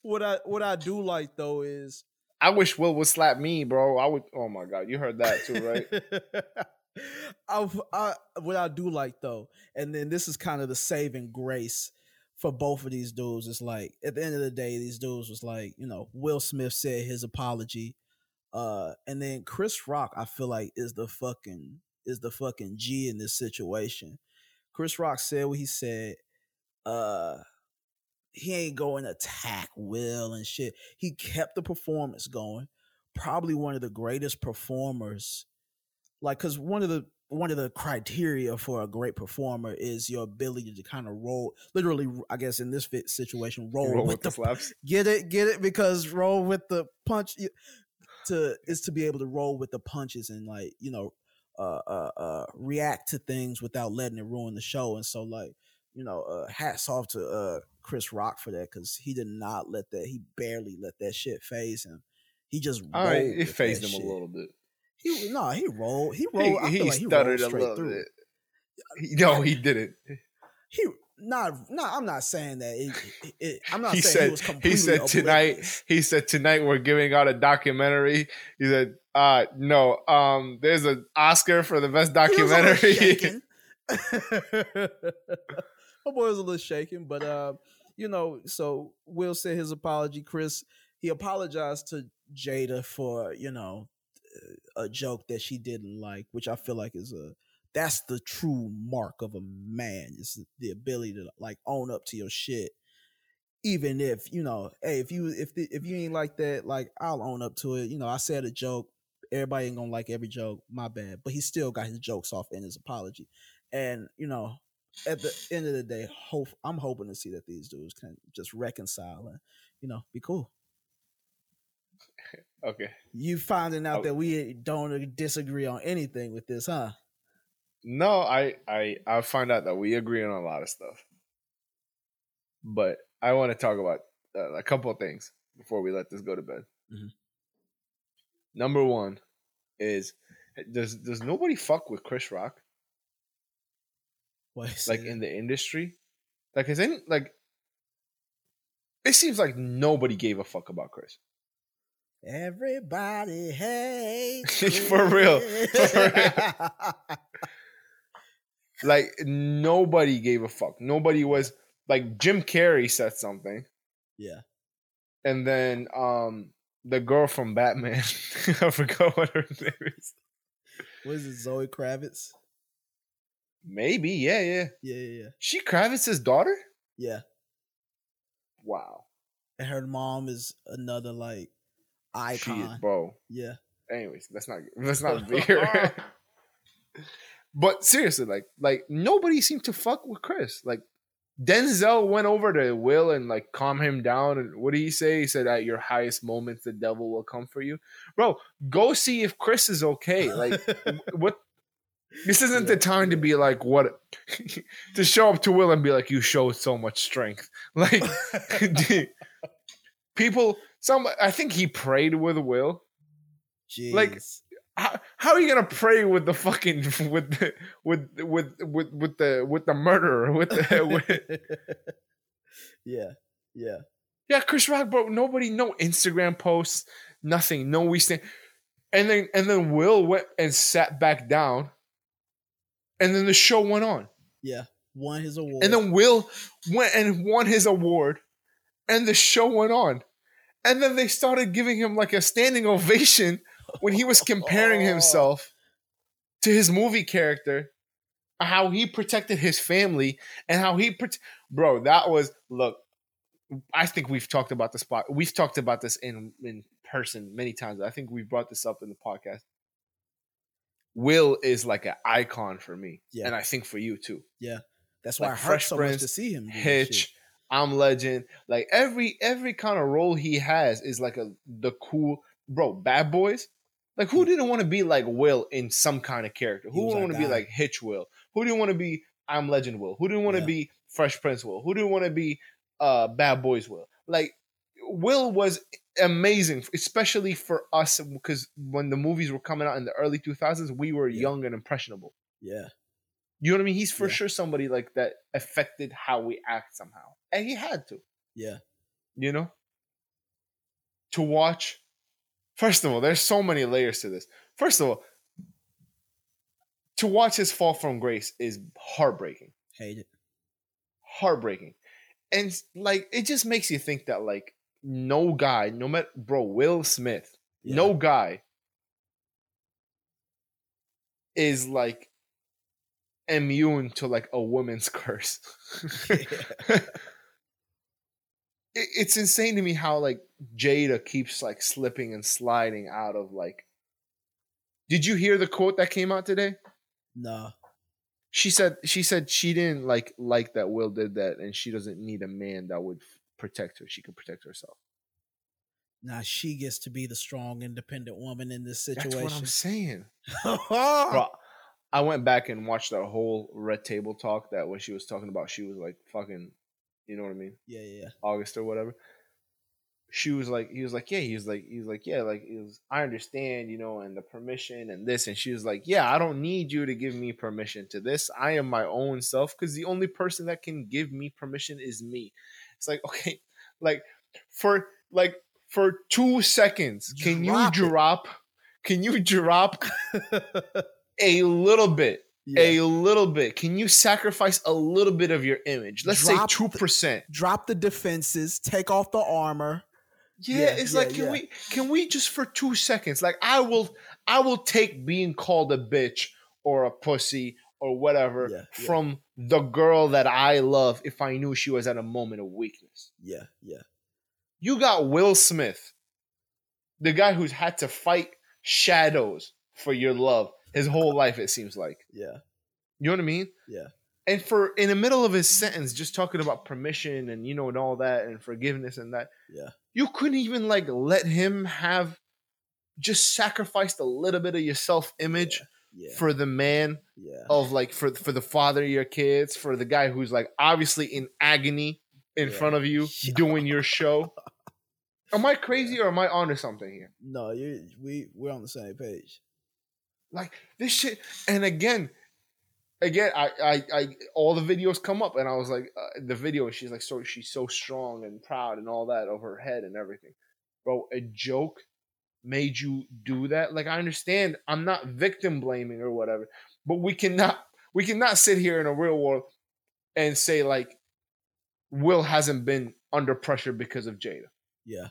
what I what I do like though is I wish Will would slap me, bro. I would. Oh my god, you heard that too, right? <laughs> I, I what I do like though, and then this is kind of the saving grace for both of these dudes. It's like at the end of the day, these dudes was like, you know, Will Smith said his apology, uh, and then Chris Rock, I feel like is the fucking is the fucking G in this situation. Chris Rock said what he said. Uh, he ain't going to attack Will and shit. He kept the performance going. Probably one of the greatest performers. Like, cause one of the one of the criteria for a great performer is your ability to kind of roll, literally, I guess in this fit situation, roll, Roll with, with the the slaps. <laughs> Get it, get it, because roll with the punch to is to be able to roll with the punches and like you know, uh, uh, uh, react to things without letting it ruin the show. And so, like, you know, uh, hats off to uh Chris Rock for that because he did not let that. He barely let that shit phase him. He just All right, rolled it phased him shit. a little bit. He no, he rolled. He He, rolled. I he feel like he rolled stuttered a little through. bit. <laughs> No, he didn't. He not. No, I'm not saying that. It, it, it- I'm not He saying said- he was completely he said tonight- He said tonight we're giving out a documentary. He said, uh no, um, there's an Oscar for the best He documentary. shaken. <laughs> <laughs> My boy was a little shaken, but uh, you know, so Will said his apology. Chris, he apologized to Jada for you know a joke that she didn't like, which I feel like is a that's the true mark of a man is the ability to like own up to your shit. Even if you know, hey, if you if the, if you ain't like that, like I'll own up to it. You know, I said a joke. Everybody ain't gonna like every joke. My bad, but he still got his jokes off in his apology. And you know, at the end of the day, hope I'm hoping to see that these dudes can just reconcile and you know be cool. <laughs> okay. You finding out Oh. that we don't disagree on anything with this, huh? No, I I I find out that we agree on a lot of stuff, but I want to talk about uh, a couple of things before we let this go to bed. Mhm. Number one is does does nobody fuck with Chris Rock What like in the industry? Like is any like it seems like nobody gave a fuck about Chris. Everybody hates <laughs> For real. <laughs> For Like nobody gave a fuck. Nobody was like Jim Carrey said something. yeah, and then um the girl from Batman, <laughs> I forgot what her name is. what is it? Zoe Kravitz? Maybe, yeah, yeah. Yeah, yeah, yeah. She Kravitz's daughter. Yeah, Wow, and her mom is another like she is, icon. bro. Yeah, Anyways, let's not <laughs> let's not <laughs> be here. but seriously, like like nobody seemed to fuck with Chris. Like Denzel went over to Will and like calm him down. And what did he say? He said, "At your highest moments, the devil will come for you." Bro, go see if Chris is okay. Like <laughs> what this isn't the time to be like what to show up to Will and be like you showed so much strength. Like people some I think he prayed with Will. Like, How, how are you gonna pray with the fucking <laughs> with the with with with with the with the murderer with the <laughs> with, yeah, yeah. yeah Chris Rock bro nobody no Instagram posts nothing no we stand and then and then Will went and sat back down and then the show went on Yeah, won his award. And then Will went and won his award, and the show went on. And then they started giving him like a standing ovation when he was <laughs> comparing oh. himself to his movie character, how he protected his family, and how he, prote- bro, that was look. I think we've talked about this spot. We've talked about this in in person many times. I think we brought this up in the podcast. Will is like an icon for me, Yeah. and I think for you too. Yeah, that's why like hurts Fresh so Prince, much to see him. Hitch. I'm Legend. Like every every kind of role he has is like a the cool bro. Bad Boys. Like who didn't want to be like Will in some kind of character? Who didn't want to be like Hitch Will? Who didn't want to be I'm Legend Will? Who didn't want to Yeah. be Fresh Prince Will? Who didn't want to be uh Bad Boys Will? Like Will was amazing, especially for us because when the movies were coming out in the early 2000s, we were Yeah. young and impressionable. Yeah. You know what I mean? He's for Yeah. sure somebody like that affected how we act somehow, and he had to. Yeah. You know, to watch. First of all, there's so many layers to this. First of all, to watch his fall from grace is heartbreaking. Hate it. heartbreaking. And like it just makes you think that like no guy, no matter bro, Will Smith, Yeah. no guy is like immune to like a woman's <laughs> curse. <laughs> it's insane to me how like Jada keeps like slipping and sliding out of like Did you hear the quote that came out today? no. she said she said she didn't like like that Will did that, and she doesn't need a man that would f- protect her. She can protect herself. Now she gets to be the strong, independent woman in this situation. That's what I'm saying. <laughs> Bro, I went back and watched that whole Red Table talk. That when she was talking about, she was like fucking, you know what I mean, yeah, yeah. August or whatever. She was like, he was like, yeah, he was like, he was like, yeah, like, was, I understand, you know, and the permission and this, and she was like, yeah, I don't need you to give me permission to this. I am my own self because the only person that can give me permission is me. It's like, <laughs> okay, like for like for two seconds, can you Drop it. drop? Can you drop <laughs> a little bit? Yeah. A little bit. Can you sacrifice a little bit of your image? Let's Drop say two percent. Drop the defenses, take off the armor. Yeah, Yeah, it's yeah, like can we can we just for two seconds? Like I will I will take being called a bitch or a pussy or whatever from the girl that I love if I knew she was at a moment of weakness. Yeah, yeah, You got Will Smith, the guy who's had to fight shadows for your love his whole life, it seems like. yeah, You know what I mean? yeah, And for in the middle of his sentence, just talking about permission and you know and all that and forgiveness and that, yeah, you couldn't even like let him have just sacrificed a little bit of your self image yeah, for the man yeah. of like for for the father of your kids, for the guy who's like obviously in agony in Yeah. front of you <laughs> Yeah. doing your show. Am I <laughs> crazy or am I on onto something here? No, you we we're on the same page. Like this shit, and again, again, I, I, I, all the videos come up, and I was like, uh, the video, she's like, so she's so strong and proud and all that of her head and everything, bro. A joke made you do that. Like I understand, I'm not victim blaming or whatever, but we cannot, we cannot sit here in a real world and say like, Will hasn't been under pressure because of Jada. Yeah,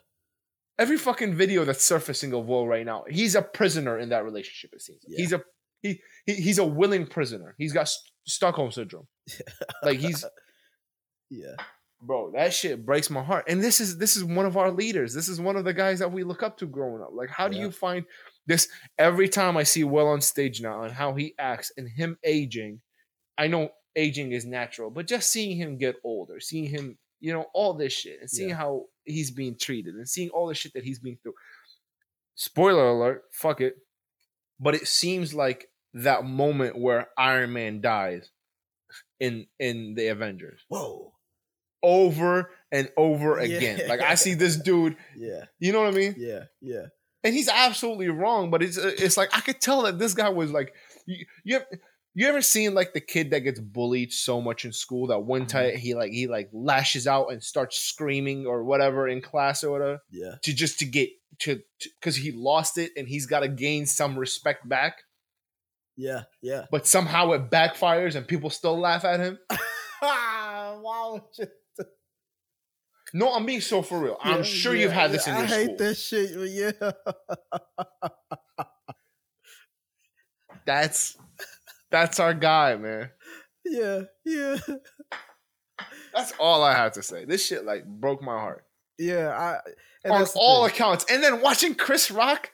Every fucking video that's surfacing of Will right now, he's a prisoner in that relationship. It seems like. Yeah. he's a he, he he's a willing prisoner. He's got St- Stockholm syndrome. <laughs> like he's yeah, bro. That shit breaks my heart. And this is this is one of our leaders. This is one of the guys that we look up to growing up. Like, how do you find this? Every time I see Will on stage now and how he acts and him aging, I know aging is natural, but just seeing him get older, seeing him, you know, all this shit, and seeing Yeah. how he's being treated, and seeing all the shit that he's been through. Spoiler alert, fuck it. But it seems like that moment where Iron Man dies in in the Avengers whoa, over and over Yeah. again. Like I see <laughs> this dude, yeah, you know what I mean? yeah, yeah, And he's absolutely wrong, but it's uh, it's like I could tell that this guy was like you you ever, you ever seen like the kid that gets bullied so much in school that one mm-hmm. time he like he like lashes out and starts screaming or whatever in class or whatever yeah, to just to get to because he lost it and he's got to gain some respect back, yeah, yeah. but somehow it backfires and people still laugh at him. <laughs> You? <laughs> No, I'm being so for real. I'm sure yeah, you've had this yeah, in your I hate school. this shit. but Yeah, <laughs> That's that's our guy, man. yeah, yeah, That's all I have to say. This shit like broke my heart yeah. I and on all thing. accounts. And then watching Chris Rock,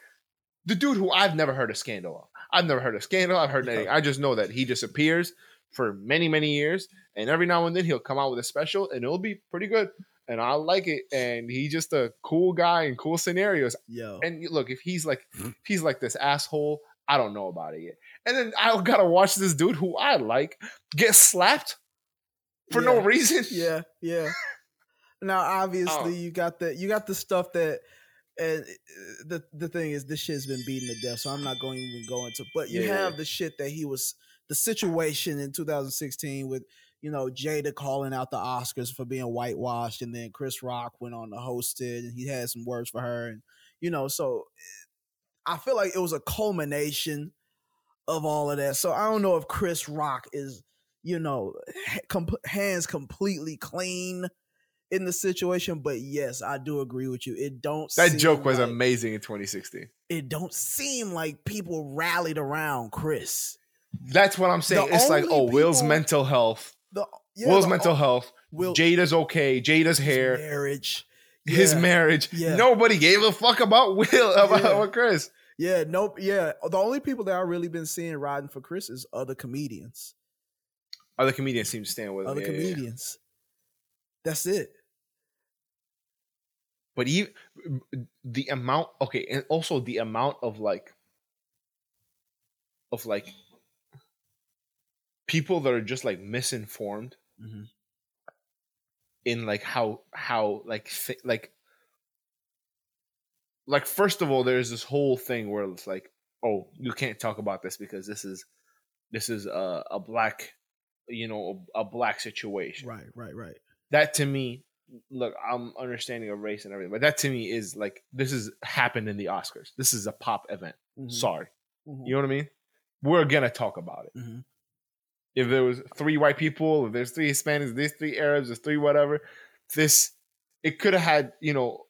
the dude who I've never heard a scandal of. I've never heard a scandal. I've heard Yeah. anything. I just know that he disappears for many, many years, and every now and then he'll come out with a special, and it'll be pretty good. And I like it. And he's just a cool guy in cool scenarios. Yo, And look, if he's like, Mm-hmm. if he's like this asshole, I don't know about it yet. And then I gotta watch this dude who I like get slapped for no reason. <laughs> yeah, yeah. Now, obviously, Oh. you got the you got the stuff that and uh, the the thing is, this shit's been beaten to death, so I'm not going to even go into. But you Yeah. have the shit that he was the situation in 2016 with you know Jada calling out the Oscars for being whitewashed, and then Chris Rock went on to host it, and he had some words for her, and you know, so I feel like it was a culmination of all of that. So I don't know if Chris Rock is you know com- hands completely clean in the situation, but yes, I do agree with you. It don't That seem joke was like- amazing in 2016. it don't seem like people rallied around Chris. That's what I'm saying. The It's like, oh, Will's mental health. The yeah, Will's the- mental health. Will Jada's okay. Jada's hair. marriage, His Yeah. marriage. Yeah. Nobody gave a fuck about Will <laughs> about Yeah. Chris. Yeah, nope. Yeah, the only people that I've really been seeing riding for Chris is other comedians. Other comedians seem to stand with him. Other comedians. That's it. But even the amount, okay, and also the amount of like, of like, people that are just like misinformed Mhm. In like how how like thi- like like first of all there's this whole thing where it's like oh you can't talk about this because this is this is a, a black you know a, a black situation. Right, right, right. that to me look i'm understanding of race and everything but that to me is like this has happened in the oscars. This is a pop event. Mhm, sorry. Mhm, you know what i mean? We're gonna talk about it. Mhm. If there was three white people if there's three hispanics there's three arabs there's three whatever this it could have had you know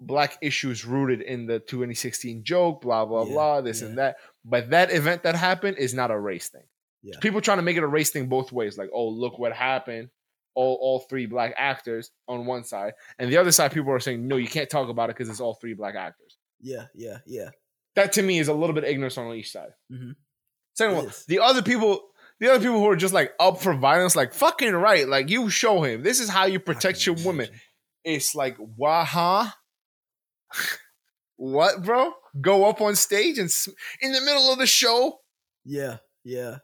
black issues rooted in the 2016 joke blah blah Yeah, blah this yeah. and that but that event that happened is not a race thing Yeah. people trying to make it a race thing both ways like oh look what happened all, all three black actors on one side and the other side people are saying no you can't talk about it because it's all three black actors Yeah, yeah, yeah. that to me is a little bit ignorance on each side. Mhm. Second one, the other people, the other people who are just like up for violence, like fucking right, like you show him this is how you protect your women. imagine. It's like, wah, huh? what, bro? Go up on stage and sm- in the middle of the show? Yeah, yeah.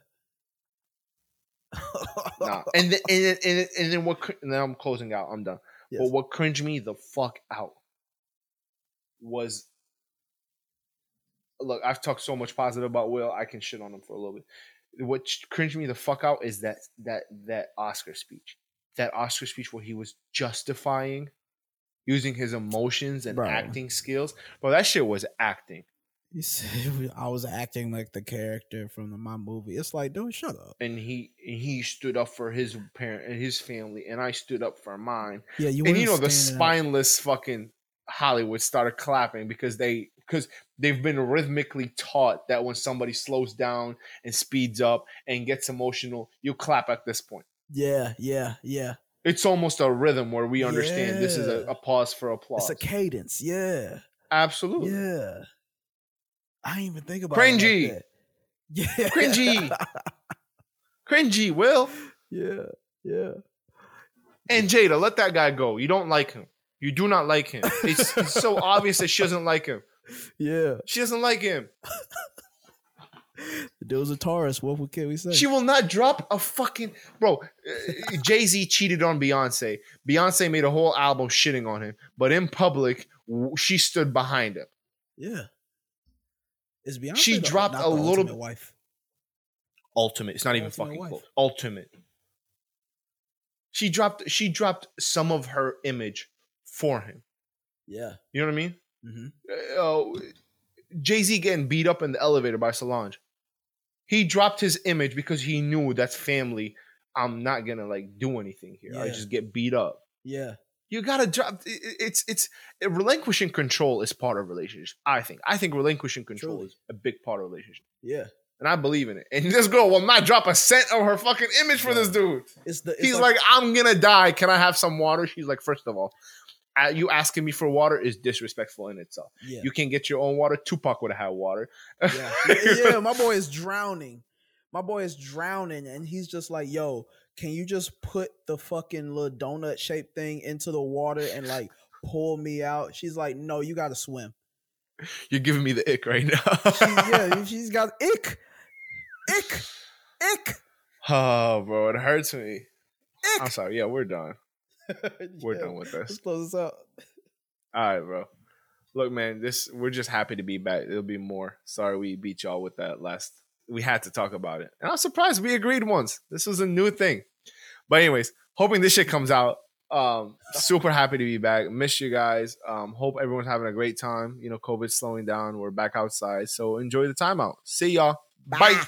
Nah. And then, and then, and then, and then what? cr- And then I'm closing out. I'm done. Yes. But what cringed me the fuck out was look, I've talked so much positive about Will, I can shit on him for a little bit. What cringed me the fuck out is that that that Oscar speech. That Oscar speech where he was justifying using his emotions and Bro. acting skills. Bro, that shit was acting. Said <laughs> I was acting like the character from the, my movie. It's like, dude, shut up. And he and he stood up for his parent and his family, and I stood up for mine. Yeah, you and you know the standing up. spineless fucking Hollywood started clapping because they because they've been rhythmically taught that when somebody slows down and speeds up and gets emotional, you clap at this point. Yeah, yeah, yeah. It's almost a rhythm where we understand this is a, a pause for applause. It's a cadence. Yeah, Absolutely. yeah. I didn't even think about Cringy. It like. <laughs> Yeah, Cringy. Cringy, Will. yeah, yeah. And Jada, let that guy go. You don't like him. You do not like him. It's, it's so obvious that she doesn't like him. Yeah, She doesn't like him. <laughs> there was a Taurus. What can we say? She will not drop a fucking bro. Uh, Jay Z cheated on Beyonce. Beyonce made a whole album shitting on him, but in public, she stood behind him. yeah. Is Beyonce She the- dropped a the little ultimate wife? Ultimate. It's not even fucking wife. close. Ultimate. She dropped. She dropped some of her image for him. Yeah. You know what I mean? Hmm uh, Jay Z getting beat up in the elevator by Solange. He dropped his image because he knew that's family. I'm not gonna like do anything here. I just get beat up. Yeah. You gotta drop. it- it- It's it's relinquishing control is part of relationships. I think. I think relinquishing control Truly. is a big part of relationship, Yeah. and I believe in it. And this girl will not drop a cent of her fucking image for this dude. It's the. It's He's like, I'm gonna die. Can I have some water? She's like, first of all, you asking me for water is disrespectful in itself. yeah. You can get your own water. Tupac would have had water. <laughs> yeah. yeah, my boy is drowning. My boy is drowning, and he's just like, "Yo, can you just put the fucking little donut shaped thing into the water and like pull me out?" She's like, "No, you got to swim." You're giving me the ick right now. She, yeah, <laughs> she's got ick, ick, ick, <sighs> oh, bro, it hurts me. ick. I'm sorry. Yeah, we're done. <laughs> We're Yeah, done with Let's this. close this out. All right, bro. Look, man, this we're just happy to be back. It'll be more. Sorry we beat y'all with that last. We had to talk about it, and I'm surprised we agreed once. This was a new thing. But anyways, hoping this shit comes out. Um, super happy to be back. Miss you guys. Um, hope everyone's having a great time. You know, COVID's slowing down. We're back outside, so enjoy the time out. See y'all. Bye. Bye.